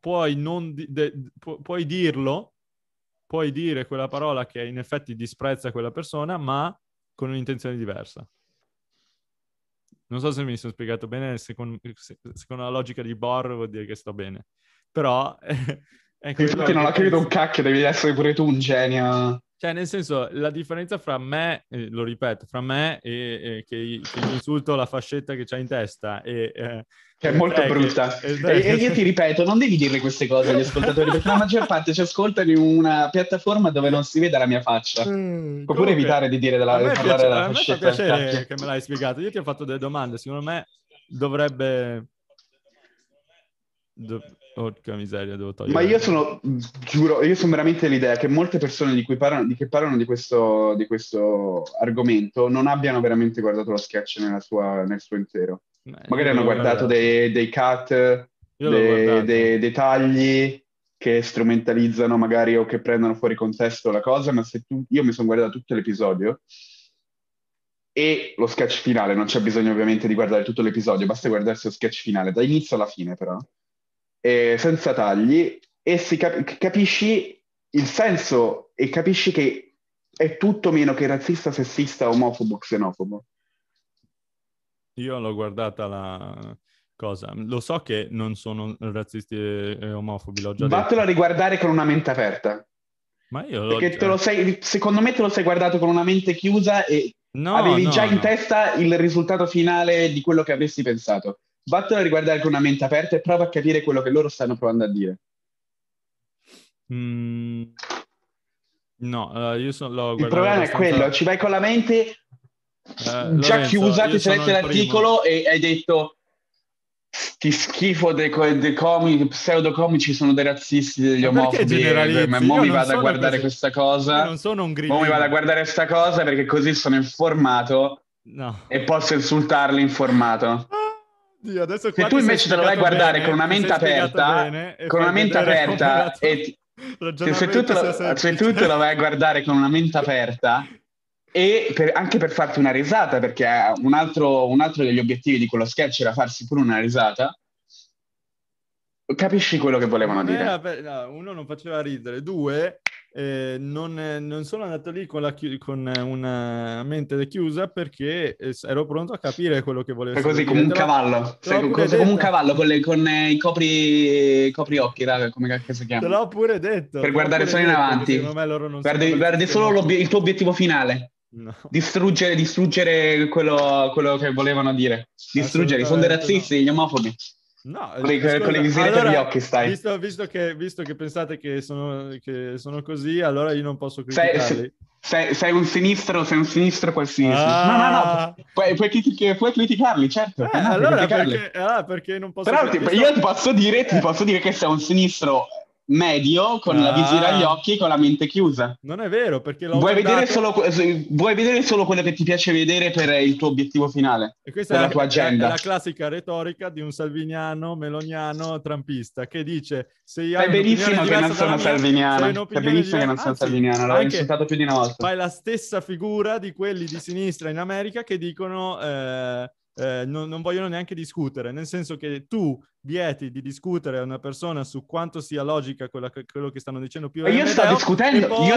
puoi, non di- de- pu- puoi dirlo, puoi dire quella parola che in effetti disprezza quella persona, ma con un'intenzione diversa. Non so se mi sono spiegato bene, secondo, se- secondo la logica di Bor vuol dire che sto bene. Però... è quello non ho capito un cacchio, devi essere pure tu un genio. Cioè, nel senso, la differenza fra me, eh, lo ripeto, fra me e, e che, che insulto la fascetta che c'ha in testa e... eh, è molto eh, che- brutta. eh, E, e io ti ripeto, non devi dire queste cose agli ascoltatori, perché la maggior parte ci ascoltano in una piattaforma dove non si vede la mia faccia. Mm, Puoi pure comunque, evitare di dire della, a me, di parlare piace- della fascetta. piacere cacchio. che me l'hai spiegato. Io ti ho fatto delle domande, secondo me dovrebbe... Do... Porca miseria, devo togliere. Ma io sono, giuro, io sono veramente l'idea che molte persone di cui parlano di, che parlano di questo, di questo argomento non abbiano veramente guardato lo sketch nella sua- nel suo intero. Eh, Magari hanno guardato dei, dei cut, dei, dei- dei tagli che strumentalizzano magari o che prendono fuori contesto la cosa, ma se tu, io mi sono guardato tutto l'episodio e lo sketch finale, non c'è bisogno ovviamente di guardare tutto l'episodio, basta guardarsi lo sketch finale, da inizio alla fine però, e senza tagli, e si cap- capisci il senso e capisci che è tutto meno che razzista, sessista, omofobo, xenofobo. Io l'ho guardata la cosa. Lo so che non sono razzisti e, omofobi, l'ho già Vattelo a detto. riguardare con una mente aperta. Ma io Perché te lo sei, secondo me te lo sei guardato con una mente chiusa e no, avevi no, già in no. testa il risultato finale di quello che avresti pensato. Vattelo a riguardare con una mente aperta e prova a capire quello che loro stanno provando a dire. Mm, no, eh, io sono, l'ho Il guardato problema è quello, ci vai con la mente Eh, già Lorenzo, chiusa, ti sei letto l'articolo e hai detto ti schifo dei, dei comici, pseudocomici sono dei razzisti, degli Ma omofobi, generalizzi? e, ma mo mi vado a guardare questa cosa, non sono un mo grillino. mi vado a guardare questa cosa perché così sono informato No. e posso insultarli informato. Dio, adesso Se tu invece te lo vai a guardare bene, con una mente aperta, con una mente aperta e se, tu lo, se te lo vai a guardare con una mente aperta e per- anche per farti una risata, perché un altro, un altro degli obiettivi di quello sketch era farsi pure una risata, capisci quello che volevano Non dire. per- no, uno non faceva ridere, due eh, non, eh, non sono andato lì con, la con eh, una mente chiusa perché eh, ero pronto a capire quello che volevo Sei così come un Te cavallo, te sei pure co- come un cavallo con, le- con, eh, i copri, copriocchi, raga, come cacchio si Te chiama? l'ho pure detto. te Per guardare solo in avanti. Secondo me loro non Guardi, guardi solo il tuo obiettivo finale. No. Distruggere, distruggere quello, quello che volevano dire. Distruggere, sono dei Assolutamente razzisti, gli omofobi. No, Con le- ascolta, con le visire per gli occhi stai. Visto, visto che, visto che pensate che sono, che sono così, allora io non posso Sei, criticarli. sei- sei un sinistro, sei un sinistro qualsiasi. Ah. No, no, no, puoi, puoi critic- puoi criticarli, certo. Eh, a allora, criticarli. perché, allora perché non posso Però ti- io ti posso, dire, ti Eh, posso dire che sei un sinistro medio con la Ah. visira agli occhi e con la mente chiusa. Non è vero, perché l'ho Vuoi vedere, guardato- solo, que- vuoi vedere solo quello che ti piace vedere per il tuo obiettivo finale? E questa è la tua è- agenda. È la classica retorica di un salviniano, meloniano, trampista che dice se Sai un'opinione benissimo che non sono salviniano. Sai un'opinione benissimo che non sono salviniano, l'ho insultato più di una volta. Fai la stessa figura di quelli di sinistra in America che dicono eh, eh, non, non vogliono neanche discutere, nel senso che tu vieti di discutere a una persona su quanto sia logica quella quello che stanno dicendo più Ma io sto discutendo, poi- io,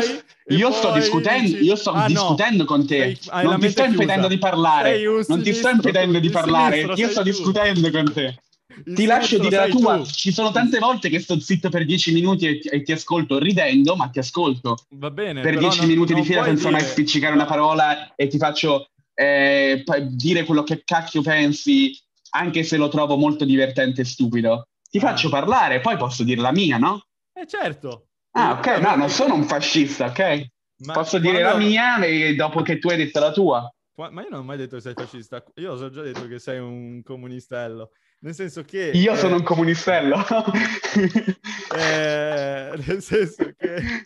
io sto discutendo, dici, io sto "Ah, no, discutendo con te. sei- non ti sto impedendo di parlare. Non ti sto impedendo di parlare. sinistro Io sto tu. discutendo con te. Il Ti lascio dire la tua. tu. Ci sono tante volte che sto zitto per dieci minuti e ti, e ti ascolto ridendo, ma ti ascolto. Va bene, per dieci non- minuti di non fila puoi senza mai dire- spiccicare una parola e ti faccio eh, dire quello che cacchio pensi, anche se lo trovo molto divertente e stupido. Ti Ah. faccio parlare, poi posso dire la mia, no? Eh certo. Ah, ok, no, non sono un fascista, ok? Ma Posso dire la mia e dopo che tu hai detto la tua. Ma io non ho mai detto che sei fascista. Io ho già detto che sei un comunistello. Nel senso che... Io eh, sono un comunistello. eh, nel senso che...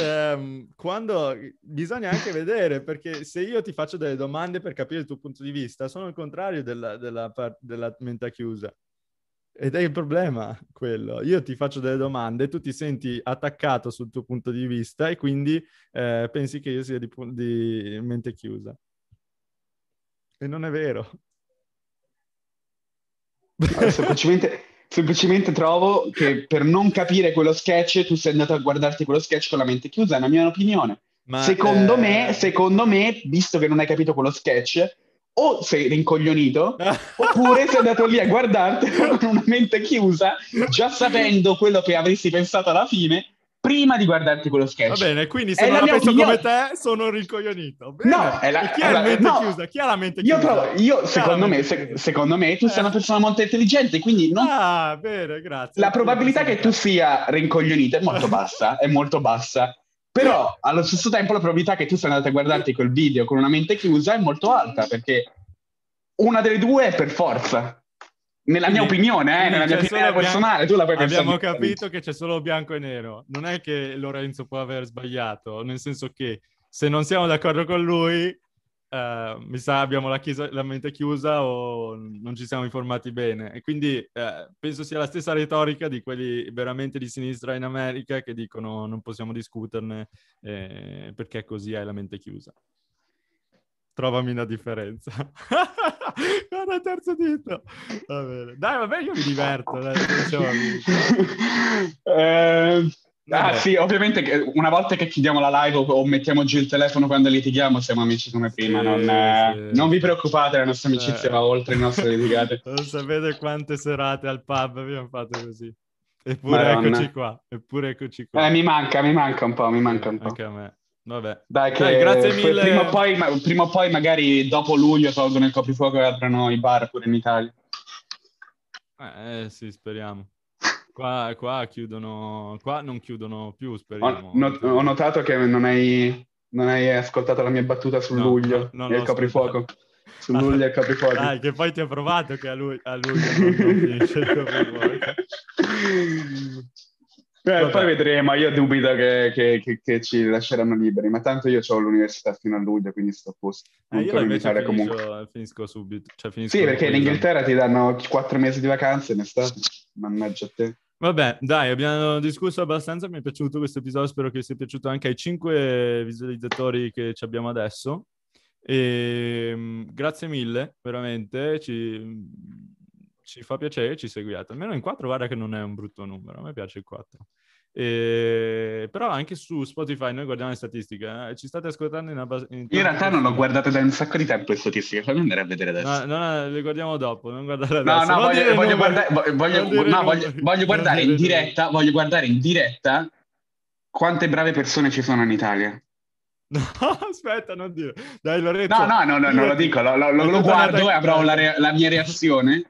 ehm, quando bisogna anche vedere, perché se io ti faccio delle domande per capire il tuo punto di vista, sono il contrario della, della, della mente chiusa. Ed è il problema quello. Io ti faccio delle domande, tu ti senti attaccato sul tuo punto di vista e quindi eh, pensi che io sia di, di mente chiusa. E non è vero. Allora, semplicemente, semplicemente trovo che per non capire quello sketch tu sei andato a guardarti quello sketch con la mente chiusa, è una mia opinione. Ma, secondo, eh, me, secondo me, visto che non hai capito quello sketch, o sei rincoglionito, oppure sei andato lì a guardartelo con una mente chiusa, già sapendo quello che avresti pensato alla fine, prima di guardarti quello sketch. Va bene, quindi È se non la la mia penso opinione. come te, sono rincoglionito. Bene. No, è la- E chi ha allora, no. chiusa? Chi ha la mente Io, chiusa? provo- io, secondo, me, se- secondo me, tu sei Eh. una persona molto intelligente, quindi non Ah, bene, grazie. la probabilità che tu sia rincoglionito è molto bassa, è molto bassa. Però allo stesso tempo la probabilità che tu sia andato a guardarti quel video con una mente chiusa è molto alta, perché una delle due è per forza. Nella mia opinione, eh, nella mia opinione personale, tu la puoi pensare Abbiamo capito che c'è solo bianco e nero. Non è che Lorenzo può aver sbagliato, nel senso che se non siamo d'accordo con lui, eh, mi sa abbiamo la, chiesa- la mente chiusa o non ci siamo informati bene. E quindi eh, penso sia la stessa retorica di quelli veramente di sinistra in America che dicono non possiamo discuterne eh, perché così hai la mente chiusa. Trovami una differenza. Guarda il terzo dito. Va bene. Dai, vabbè, io mi diverto. Dai. Eh, ah sì, ovviamente una volta che chiudiamo la live o, mettiamo giù il telefono quando litighiamo siamo amici come prima, Sì, non, eh, sì. non vi preoccupate, la nostra amicizia Eh. va oltre le nostre litigate. Non sapete quante serate al pub abbiamo fatto così. Eppure Madonna. eccoci qua, eppure eccoci qua. Eh, mi manca, mi manca un po', mi manca un po'. Anche a me. Vabbè. Dai, che Dai, grazie mille. Prima o, poi, ma- prima o poi, magari dopo luglio, tolgono il coprifuoco e aprono i bar pure in Italia. Eh, eh, sì, speriamo. Qua, qua chiudono, qua non chiudono più, Ho, speriamo. not- ho notato che non hai, non hai ascoltato la mia battuta sul No, luglio no, non e il coprifuoco. ascoltato. Sul luglio e il coprifuoco. Dai, che poi ti ha provato che a, lui, a luglio non finisce il coprifuoco. Eh, Vabbè. poi vedremo, io dubito che, che- che- che ci lasceranno liberi, ma tanto io ho l'università fino a luglio, quindi sto a posto. Eh, io in finisco, comunque. finisco subito. Cioè, finisco Sì, perché in Inghilterra ti danno quattro mesi di vacanze in estate, mannaggia a te. Vabbè, dai, abbiamo discusso abbastanza, mi è piaciuto questo episodio, spero che sia piaciuto anche ai cinque visualizzatori che ci abbiamo adesso. E, mm, grazie mille, veramente, ci, ci fa piacere ci seguiate. Almeno in quattro, guarda che non è un brutto numero, a me piace il 4. E, però anche su Spotify noi guardiamo le statistiche, eh, ci state ascoltando in, abbas- Io in realtà non l'ho guardate da un sacco di tempo le statistiche, fammi andare a vedere adesso. No, no, le guardiamo dopo, non guardare No, adesso. no, Non voglio, voglio guardare, voglio- no, voglio- guardare in diretta, voglio guardare in diretta quante brave persone ci sono in Italia. No, aspetta, non dire. Dai, Lorenzo. No, no, no, no, non lo dico, lo, lo- lo- guardo e avrò la, re- la mia reazione.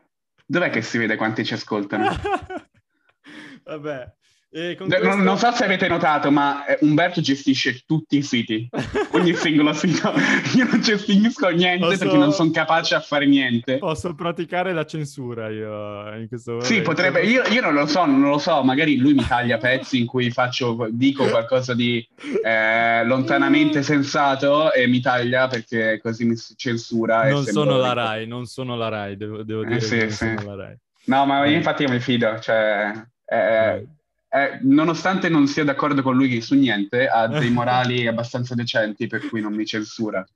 Dov'è che si vede quanti ci ascoltano? Vabbè. E con Non, questo- non so se avete notato, ma eh, Umberto gestisce tutti i siti, ogni singolo sito. Io non gestisco niente Posso- perché non sono capace a fare niente. Posso praticare la censura io in questo Sì, momento. potrebbe, io, io non lo so, non lo so, magari lui mi taglia pezzi in cui faccio, dico qualcosa di eh, lontanamente sensato e mi taglia perché così mi censura. Non sono la. Rai, non sono la Rai, devo, devo Eh, dire sì, sì. sono la Rai. No, ma io Eh. infatti io mi fido, cioè, eh, eh, nonostante non sia d'accordo con lui su niente, ha dei morali abbastanza decenti per cui non mi censura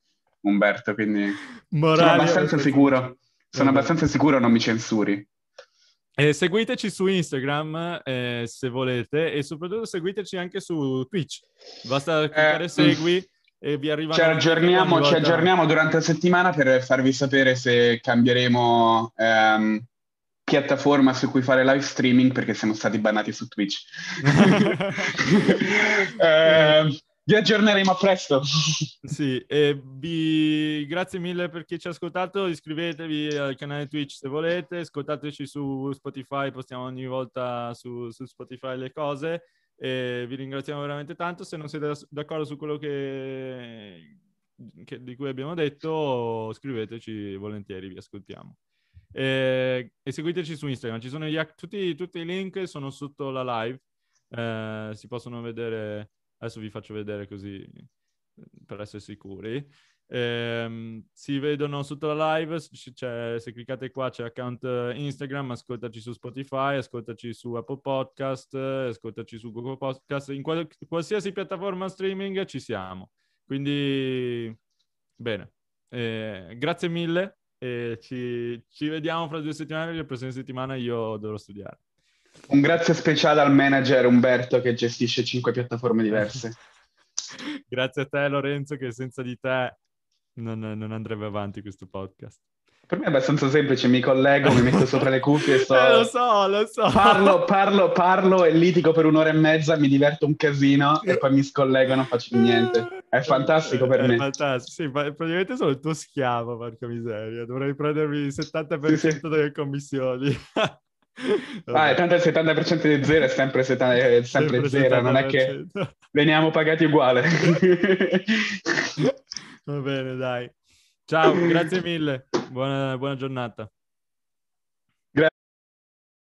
Umberto, quindi sono Morali abbastanza sicuro, sono Vabbè. abbastanza sicuro non mi censuri. Eh, seguiteci su Instagram eh, se volete e soprattutto seguiteci anche su Twitch. Basta cliccare Eh, segui e vi arrivano Ci aggiorniamo, ci aggiorniamo durante la settimana per farvi sapere se cambieremo ehm, piattaforma su cui fare live streaming perché siamo stati bannati su Twitch. Eh, vi aggiorneremo a presto. Sì, vi... grazie mille per chi ci ha ascoltato, iscrivetevi al canale Twitch se volete, ascoltateci su Spotify, postiamo ogni volta su, su Spotify le cose e vi ringraziamo veramente tanto, se non siete d'accordo su quello che... che- di cui abbiamo detto, scriveteci volentieri, vi ascoltiamo. E, e seguiteci su Instagram, ci sono gli tutti, tutti i link sono sotto la live, eh, si possono vedere, adesso vi faccio vedere così per essere sicuri. Ehm, si vedono sotto la live, se cliccate qua c'è account eh, Instagram, ascoltaci su Spotify, ascoltaci su Apple Podcast, eh, ascoltaci su Google Podcast, in qual- qualsiasi piattaforma streaming ci siamo. Quindi, bene, Eh, grazie mille e ci, ci vediamo fra due settimane perché la prossima settimana io dovrò studiare. Un grazie speciale al manager Umberto che gestisce cinque piattaforme diverse. Grazie a te Lorenzo che senza di te non, non andrebbe avanti questo podcast. Per me è abbastanza semplice, mi collego, mi metto sopra le cuffie e sto... Eh, lo so, lo so. Parlo, parlo, parlo e litigo per un'ora e mezza, mi diverto un casino e poi mi scollego e non faccio niente. È fantastico per È me. fantastico, sì, praticamente sono il tuo schiavo, porca miseria. Dovrei prendermi il 70% Sì, sì. delle commissioni. Ah, tanto il 70% di zero è sempre, seta- è sempre zero, non è che 70%. veniamo pagati uguale. Va bene, dai. Ciao, grazie mille. Buona, buona giornata.